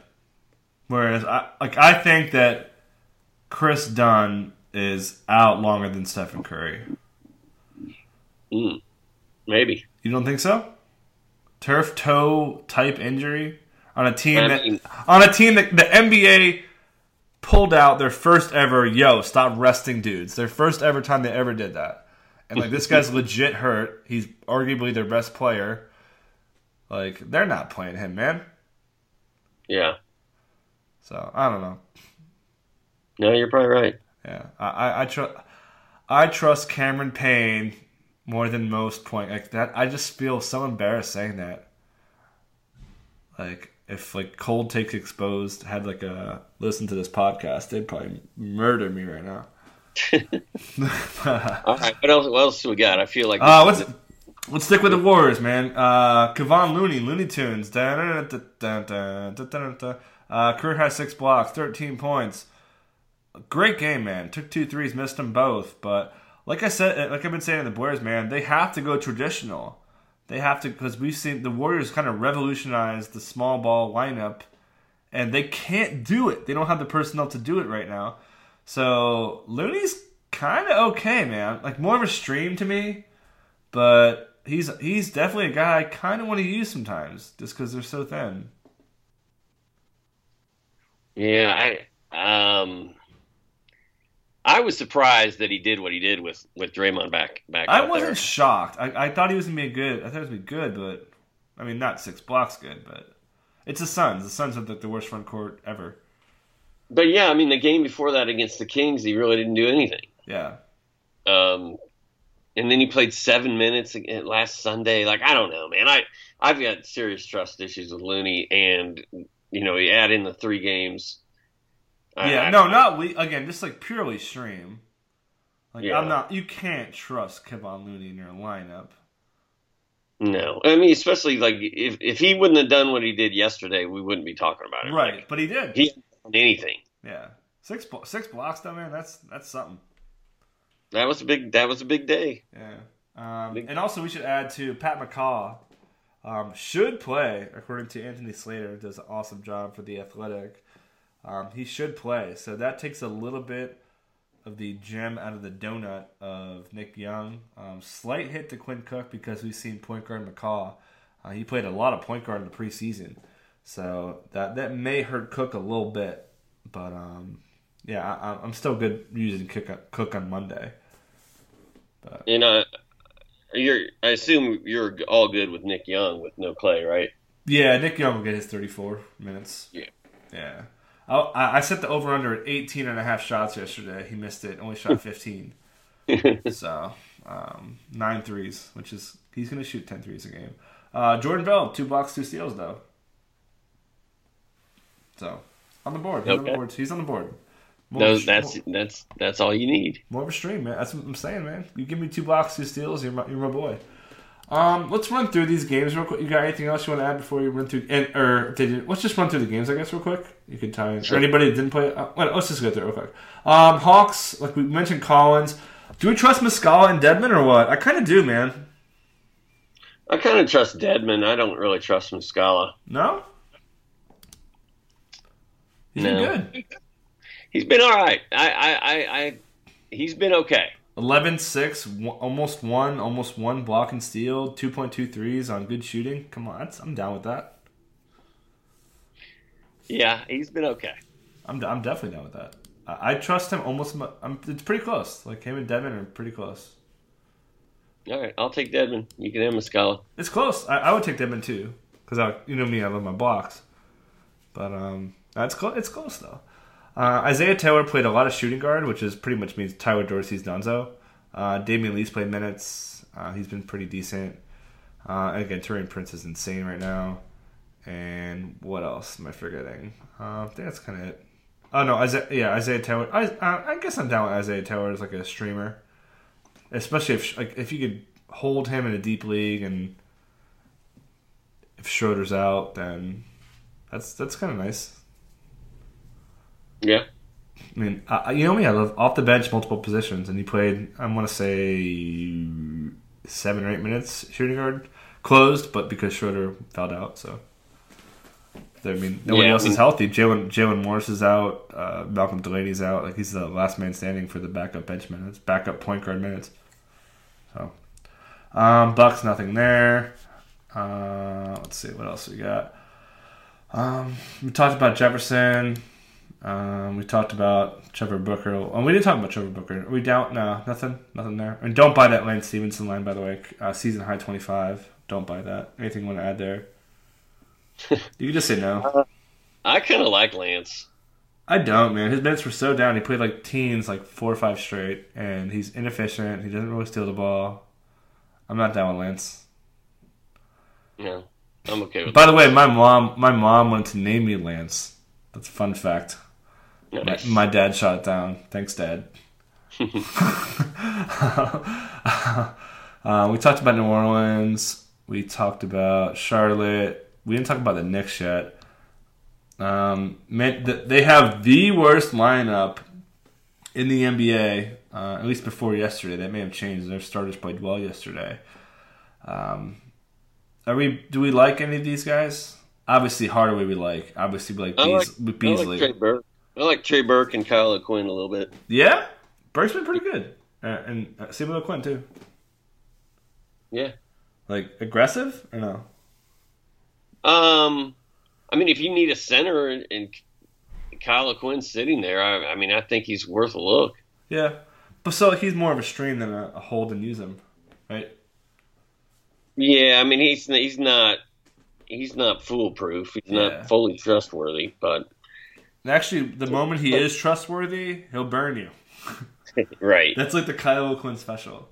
A: Whereas, I like I think that Kris Dunn is out longer than Stephen Curry.
B: Mm, maybe.
A: You don't think so? Turf toe type injury on a team I mean, that on a team that the NBA pulled out their first ever yo stop resting dudes. Their first ever time they ever did that and like this guy's legit hurt. He's arguably their best player. Like they're not playing him, man.
B: Yeah.
A: So I don't know.
B: No, you're probably right.
A: Yeah, I I, I trust I trust Cameron Payne more than most point like that. I just feel so embarrassed saying that. Like if like cold takes exposed had like a listen to this podcast, they'd probably murder me right now.
B: All right, what else? What else do we got? I feel like
A: uh, let's let's stick with the Warriors, man. Uh, Kevon Looney, Looney Tunes, uh, career high six blocks, thirteen points. great game, man. Took two threes, missed them both. But like I said, like I've been saying to the Bears, man, they have to go traditional. They have to because we've seen the Warriors kind of revolutionize the small ball lineup, and they can't do it. They don't have the personnel to do it right now. So Looney's kind of okay, man. Like more of a stream to me, but he's he's definitely a guy I kind of want to use sometimes, just because they're so thin.
B: Yeah, I um, I was surprised that he did what he did with with Draymond back back.
A: I wasn't
B: there.
A: shocked. I, I thought he was gonna be good. I thought he was gonna be good, but I mean, not six blocks good, but it's the Suns. The Suns have the, the worst front court ever.
B: But yeah, I mean, the game before that against the Kings, he really didn't do anything.
A: Yeah,
B: Um, and then he played seven minutes last Sunday. Like I don't know, man. I I've got serious trust issues with Looney, and you know, you add in the three games. I-
A: yeah.
B: I-
A: no, not we again. Just like purely stream. Like
B: Yeah.
A: I'm not. You can't trust Kevon Looney in your lineup.
B: no. I mean, especially like if if he wouldn't have done what he did yesterday, we wouldn't be talking about it.
A: Right,
B: Like,
A: but he did.
B: he anything.
A: yeah, six six blocks though, man. That's that's something.
B: That was a big. That was a big day.
A: Yeah. Um,
B: Big-
A: and also, we should add to Pat McCaw um, should play, according to Anthony Slater, does an awesome job for the Athletic. Um, he should play, so that takes a little bit of the gem out of the donut of Nick Young. Um, slight hit to Quinn Cook because we've seen point guard McCaw. Uh, he played a lot of point guard in the preseason, so that that may hurt Cook a little bit. But um, yeah, I, I'm still good using Cook, Cook on Monday.
B: And uh, you're. I assume you're all good with Nick Young with no Clay, right?
A: Yeah, Nick Young will get his 34 minutes.
B: Yeah.
A: Yeah. I, I I set the over under at 18 and a half shots yesterday. He missed it, only shot 15. so, um, nine threes, which is, he's going to shoot 10 threes a game. Uh, Jordan Bell, two blocks, two steals, though. So, on the board. He's on the board. He's on the board.
B: Those,
A: sh-
B: that's that's that's all you need.
A: more of a stream, man. That's what I'm saying, man. You give me two blocks, two steals, you're my, you're my boy. Um, let's run through these games real quick. You got anything else you want to add before you run through? And or did you? Let's just run through the games, I guess, real quick. You could tie in.
B: Sure.
A: Or anybody that didn't play. Uh, well, let's just go through real quick. Um, Hawks, like we mentioned, Collins. Do we trust Muscala and Dedmon or what? I kind of do, man.
B: I kind of trust Dedmon. I don't really trust Muscala.
A: No. He's been good.
B: He's been all right. I, I, I, I he's been okay.
A: 11 6, almost one, almost one block and steal, 2.2 threes on good shooting. Come on, that's, I'm down with that.
B: Yeah, he's been okay.
A: I'm, I'm definitely down with that. I, I trust him almost. I'm, it's pretty close. Like him and Devin are pretty close.
B: All right, I'll take Dedmon. You can have Muscala.
A: It's close. I, I would take Devin too, because I, you know me, I love my blocks. But um, it's close. It's close though. Uh, Isaiah Taylor played a lot of shooting guard, which is pretty much means Tyler Dorsey's Donzo. Uh, Damion Lee's played minutes. Uh, he's been pretty decent. Uh, again, Taurean Prince is insane right now. And what else am I forgetting? Uh, I think that's kind of it. Oh no, Isaiah, yeah, Isaiah Taylor. I, uh, I guess I'm down with Isaiah Taylor as like a streamer, especially if like if you could hold him in a deep league and if Schroeder's out, then that's that's kind of nice.
B: Yeah,
A: I mean, I, you know me, I love off the bench multiple positions, and he played. I want to say seven or eight minutes shooting guard, closed, but because Schroeder fouled out, so. I mean, nobody
B: Yeah, I
A: else is healthy. Jaylen Jaylen Morris is out. Uh, Malcolm Delaney's out. Like he's the last man standing for the backup bench minutes, backup point guard minutes. So, um, Bucks nothing there. Uh, let's see what else we got. Um, we talked about Jefferson. Um, we talked about Trevor Booker. Oh, we didn't talk about Trevor Booker. We down? No, nothing, nothing there. And don't buy that Lance Stephenson line, by the way. Uh, season high twenty five. Don't buy that. Anything you want to add there? you can just say no.
B: I kind of like Lance.
A: I don't, man. His minutes were so down. He played like teens, like four or five straight, and he's inefficient. He doesn't really steal the ball. I'm not down with Lance.
B: No, I'm okay with
A: By the way, my mom, my mom wanted to name me Lance. That's a fun fact. My,
B: Nice.
A: my dad shot it down. Thanks, Dad. uh, we talked about New Orleans. We talked about Charlotte. We didn't talk about the Knicks yet. Um, man, they have the worst lineup in the NBA, uh, at least before yesterday. That may have changed. Their starters played well yesterday. Um, are we? Do we like any of these guys? Obviously, Hardaway we like. Obviously, we like,
B: I
A: Beas-
B: like, I
A: Beasley.
B: like Trey Burke. I like Trey Burke and Kyle O'Quinn a little bit.
A: yeah, Burke's been pretty good, uh, and uh, same with Quinn too.
B: Yeah.
A: Like aggressive or no?
B: Um, I mean, if you need a center and, and Kyle O'Quinn sitting there, I, I mean, I think he's worth a look.
A: Yeah, but so he's more of a stream than a, a hold and use him, right?
B: Yeah, I mean, he's he's not he's not foolproof. He's
A: Yeah.
B: not fully trustworthy, but
A: And actually, the moment he is trustworthy, he'll burn you.
B: right.
A: That's like the Kyle O'Quinn special.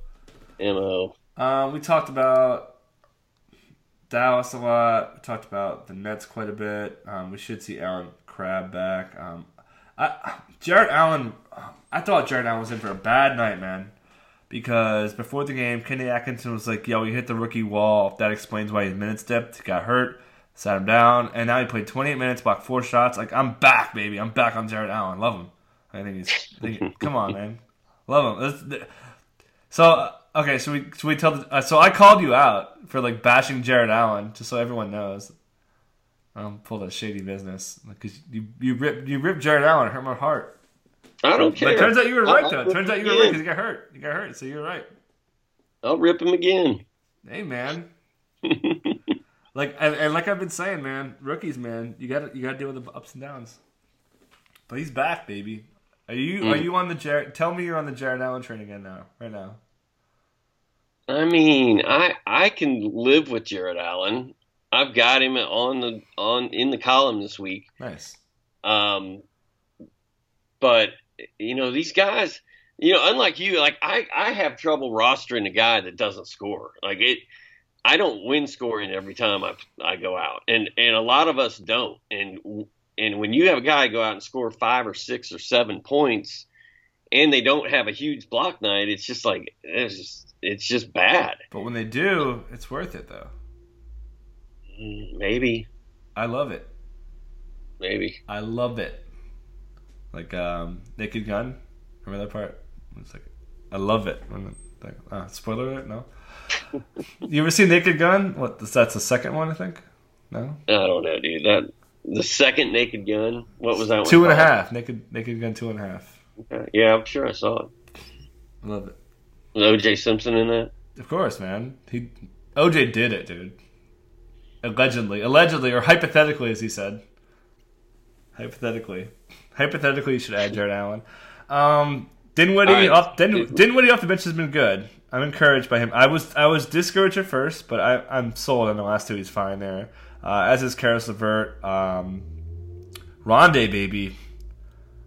B: Mo.
A: Um, we talked about Dallas a lot. We talked about the Nets quite a bit. Um, we should see Allen Crabbe back. Um, I, Jarrett Allen, I thought Jarrett Allen was in for a bad night, man. Because before the game, Kenny Atkinson was like, "Yo, he hit the rookie wall. That explains why his minutes dipped. He got hurt, sat him down, and now he played 28 minutes, blocked four shots. Like, I'm back, baby. I'm back on Jarrett Allen. Love him. I think he's. I think, come on, man. Love him. That's- so uh, okay, so we so we tell the, uh, so I called you out for like bashing Jarrett Allen just so everyone knows. I'm full of shady business because you you rip you ripped Jarrett Allen, it hurt my heart.
B: I don't care.
A: But it turns out you were right
B: I'll
A: though. turns out you were right because you got hurt. You got hurt, so you're right.
B: I'll rip him again.
A: Hey man, like and, and like I've been saying, man, rookies, man, you got to you got to deal with the ups and downs. But he's back, baby. Are you are
B: Mm.
A: you on the Jared? Tell me you're on the Jarrett Allen train again now, right now.
B: I mean, I I can live with Jarrett Allen. I've got him on the on in the column this week.
A: Nice.
B: Um, but you know these guys, you know, unlike you, like I I have trouble rostering a guy that doesn't score. Like it, I don't win scoring every time I I go out, and and a lot of us don't. And and when you have a guy go out and score five or six or seven points, and they don't have a huge block night, it's just like it's just it's just bad.
A: But when they do, it's worth it though.
B: Mm, Maybe,
A: I love it.
B: maybe.
A: I love it. Like um, Naked Gun. Remember that part? It's like I love it. Like, uh, spoiler alert? No. You ever seen Naked Gun? What? That's the second one, I think. No.
B: I don't know, dude. That the second Naked Gun. What was that one?
A: Two and a
B: called?
A: half. Naked Naked Gun. Two and a half.
B: Okay. Yeah, I'm sure I saw it.
A: I love it.
B: Was O.J. Simpson in that?
A: Of course, man. He OJ did it, dude. Allegedly, allegedly, or hypothetically, as he said. Hypothetically, hypothetically, you should add Jarrett Allen. Um, Dinwiddie
B: right.
A: off Din, Dinwiddie off the bench has been good. I'm encouraged by him. I was I was discouraged at first, but I, I'm sold on the last two. He's fine there. Uh, as is Caris LeVert. Um, Rondae, baby.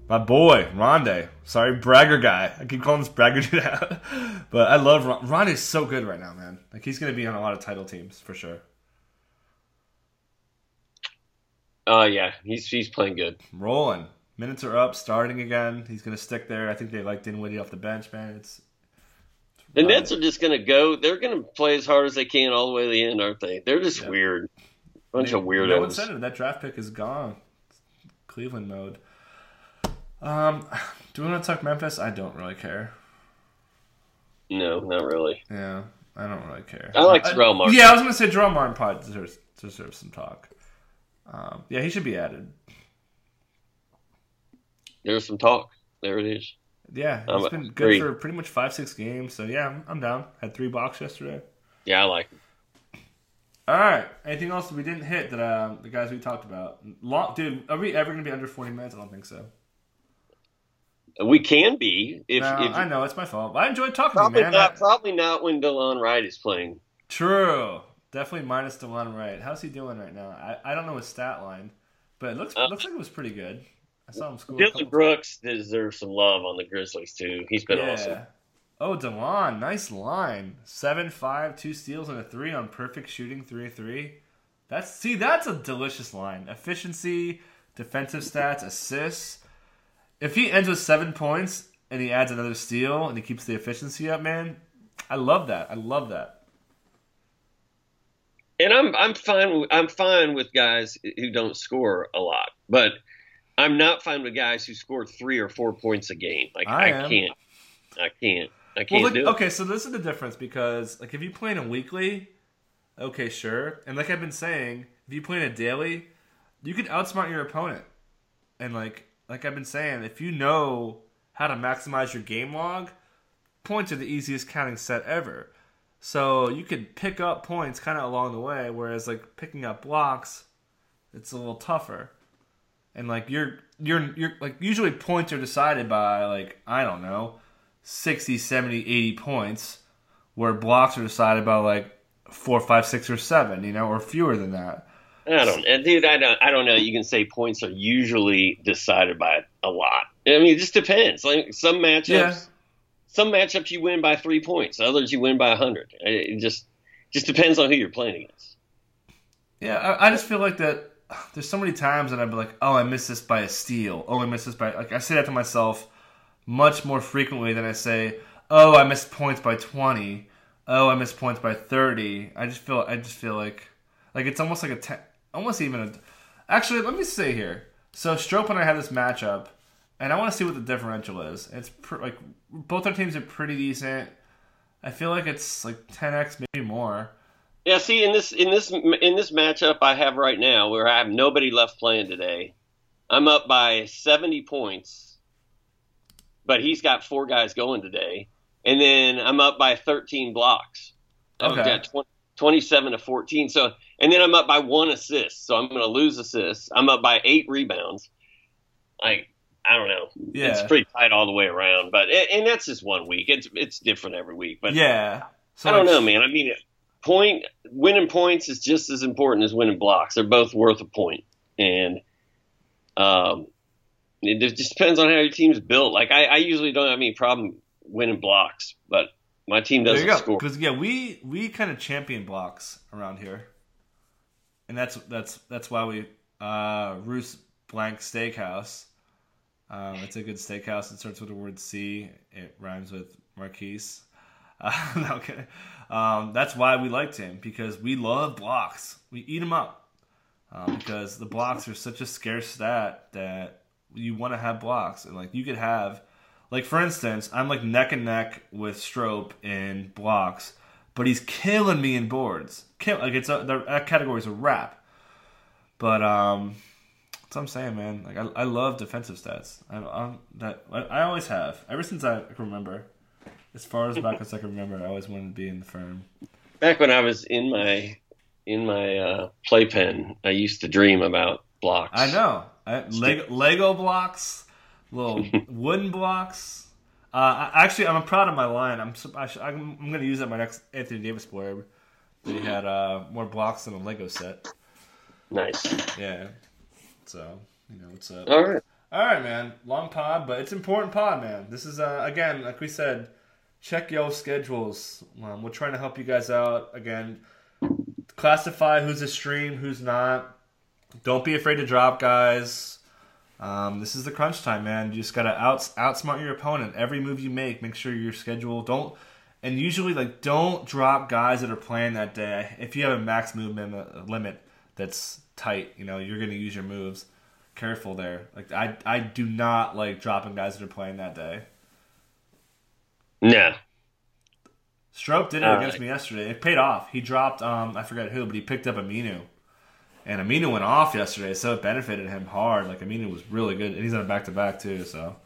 A: My boy, Rondae. Sorry, bragger guy. I keep calling this bragger dude out. but I love Ron. Rondae's so good right now, man. Like he's gonna be on a lot of title teams for sure.
B: Oh yeah, he's he's playing good.
A: Rolling. Minutes are up, starting again. He's gonna stick there. I think they like Dinwiddie off the bench, man. It's
B: The
A: Right.
B: Nets are just gonna go. They're gonna play as hard as they can all the way to the end, aren't they? They're just
A: Yeah.
B: weird. Bunch of
A: No
B: weirdos.
A: incentive. That draft pick is gone. Cleveland mode. Um, do we want to talk Memphis? I don't really care.
B: No, not really.
A: Yeah, I don't really care.
B: I like
A: Uh,
B: Jarell Martin.
A: Yeah, I was gonna say Jarell Martin probably deserves deserves some talk. Um, yeah, he should be added.
B: There's some talk. There it is.
A: Yeah,
B: I'm
A: he's been good
B: agreed.
A: for pretty much five six games. So yeah, I'm, I'm down. Had three blocks yesterday.
B: Yeah, I like.
A: All right. Anything else we didn't hit that um, the guys we talked about? Long, dude, are we ever gonna be under forty minutes? I don't think so.
B: We can be if,
A: no,
B: if
A: I know it's my fault. I enjoyed talking to
B: probably
A: you, man.
B: not.
A: I-
B: Probably not when Delon Wright is playing.
A: True. Definitely minus Delon Wright. How's he doing right now? I, I don't know his stat line, but it looks
B: Uh,
A: looks like it was pretty good. I saw him score.
B: Dillon Brooks deserves some love on the Grizzlies too. He's been
A: yeah.
B: awesome.
A: Oh, Delon, nice line. Seven five, two steals and a three on perfect shooting, three three. That's see, that's a delicious line. Efficiency, defensive stats, assists. If he ends with seven points and he adds another steal and he keeps the efficiency up, man, I love that. I love that.
B: And I'm I'm fine. I'm fine with guys who don't score a lot, but I'm not fine with guys who score three or four points a game. Like
A: I
B: I, can't, I can't, I can't
A: Well,
B: do it.
A: okay, so this is the difference because like if you play in a weekly, okay, sure, and like I've been saying, if you play in a daily, you can outsmart your opponent, and like like I've been saying, if you know how to maximize your game log, points are the easiest counting set ever. So you could pick up points kind of along the way, whereas like picking up blocks, it's a little tougher. And like you're you're you're like usually points are decided by like I don't know 60, 70, 80 points, where blocks are decided by like four, five, six, or seven, you know, or fewer than that.
B: I don't, and dude. I don't. I don't know. You can say points are usually decided by a lot. I mean, it just depends. Like some matchups,
A: Yeah.
B: some matchups you win by three points. Others you win by a hundred. It just just depends on who you're playing against.
A: Yeah, I, I just feel like that. There's so many times that I'd be like, oh, I missed this by a steal. Oh, I missed this by like I say that to myself much more frequently than I say, oh, I missed points by 20. Oh, I missed points by 30. I just feel I just feel like like it's almost like a te- almost even a. Actually, let me say here. So Stroup and I had this matchup, and I want to see what the differential is. It's pr- like both our teams are pretty decent. I feel like it's like 10x, maybe more.
B: Yeah, see in this in this in this matchup I have right now, where I have nobody left playing today, I'm up by 70 points, but he's got four guys going today, and then I'm up by 13 blocks. I've
A: Okay.
B: got 20, 27 to 14. So, and then I'm up by one assist, so I'm going to lose assists. I'm up by eight rebounds. Like I don't know,
A: Yeah.
B: it's pretty tight all the way around, but and that's just one week. It's it's different every week, but
A: yeah. So
B: I don't
A: like,
B: know, man. I mean, point winning points is just as important as winning blocks. They're both worth a point, and um, it just- depends on how your team's built. Like I, I usually don't have any problem winning blocks, but my team doesn't
A: you go.
B: score.
A: Because yeah, we we kind of champion blocks around here, and that's that's that's why we uh Roos Blank Steakhouse. Um, it's a good steakhouse. It starts with the word C. It rhymes with Marquise. Uh, no, okay. Um, that's why we liked him because we love blocks. We eat them up um, because the blocks are such a scarce stat that you want to have blocks and like you could have like for instance, I'm like neck and neck with Stroup in blocks, but he's killing me in boards. Kill like it's a the, category's a wrap. But um, that's what I'm saying, man. Like I, I love defensive stats. I, I'm that I, I always have ever since I can remember. As far as back as I can remember, I always wanted to be in the firm.
B: Back when I was in my in my uh, playpen, I used to dream about blocks.
A: I know. I, Lego, Lego blocks, little wooden blocks. Uh, I, actually, I'm proud of my line. I'm I sh- I'm, I'm going to use that my next Anthony Davis blurb. That he had uh, more blocks than a Lego set.
B: Nice.
A: Yeah. So you know what's up.
B: All right.
A: All right, man. Long pod, but it's important pod, man. This is uh, again, like we said, check your schedules. Um, we're trying to help you guys out. Again, classify who's a stream, who's not. Don't be afraid to drop, guys. Um, this is the crunch time, man. You just gotta out outsmart your opponent. Every move you make, make sure your schedule don't. And usually, like, don't drop guys that are playing that day. If you have a max movement limit that's tight, you know you're gonna use your moves. Careful there. Like, I I do not like dropping guys that are playing that day.
B: No.
A: Stroup did it
B: All
A: against
B: right.
A: me yesterday. It paid off. He dropped um I forget who, but he picked up Aminu. And Aminu went off yesterday, so it benefited him hard. Like Aminu was really good, and he's on a back to back too. So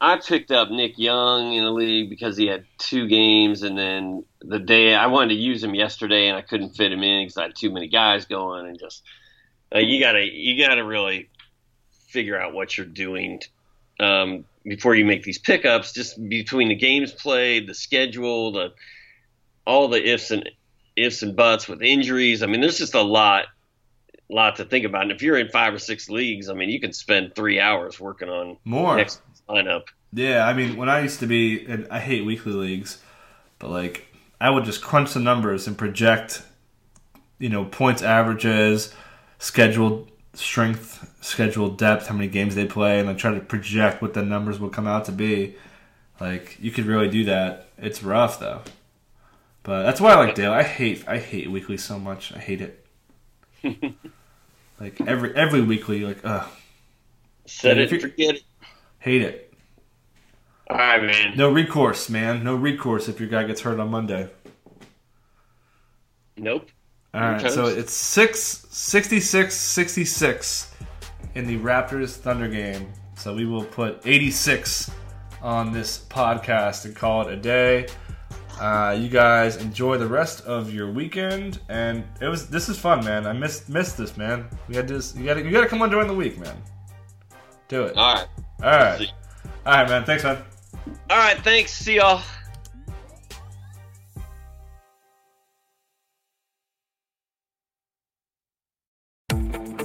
B: I picked up Nick Young in the league because he had two games, and then the day I wanted to use him yesterday, and I couldn't fit him in because I had too many guys going, and just uh, you gotta you gotta really figure out what you're doing um, before you make these pickups. Just between the games played, the schedule, the all the ifs and ifs and buts with injuries. I mean, there's just a lot lot to think about. And if you're in five or six leagues, I mean, you can spend three hours working on
A: more.
B: next lineup.
A: Yeah, I mean, when I used to be, and I hate weekly leagues, but like I would just crunch the numbers and project, you know, points averages, scheduled strength, schedule depth, how many games they play, and then try to project what the numbers will come out to be. Like you could really do that. It's rough though, but that's why I like Dale. I hate I hate weekly so much. I hate it. like every every weekly, like ugh.
B: Set it
A: if
B: and
A: you-
B: forget it.
A: Hate it.
B: All right, man.
A: No recourse, man. No recourse if your guy gets hurt on Monday.
B: Nope.
A: All right, so it's 6 66 66 in the Raptors Thunder game. So we will put 86 on this podcast and call it a day. Uh, you guys enjoy the rest of your weekend, and it was this is fun, man. I missed missed this, man. We had this. You got to you got to come on during the week, man. Do it. All
B: All right.
A: right,
B: See.
A: all right, man. Thanks, man.
B: All right. Thanks. See y'all.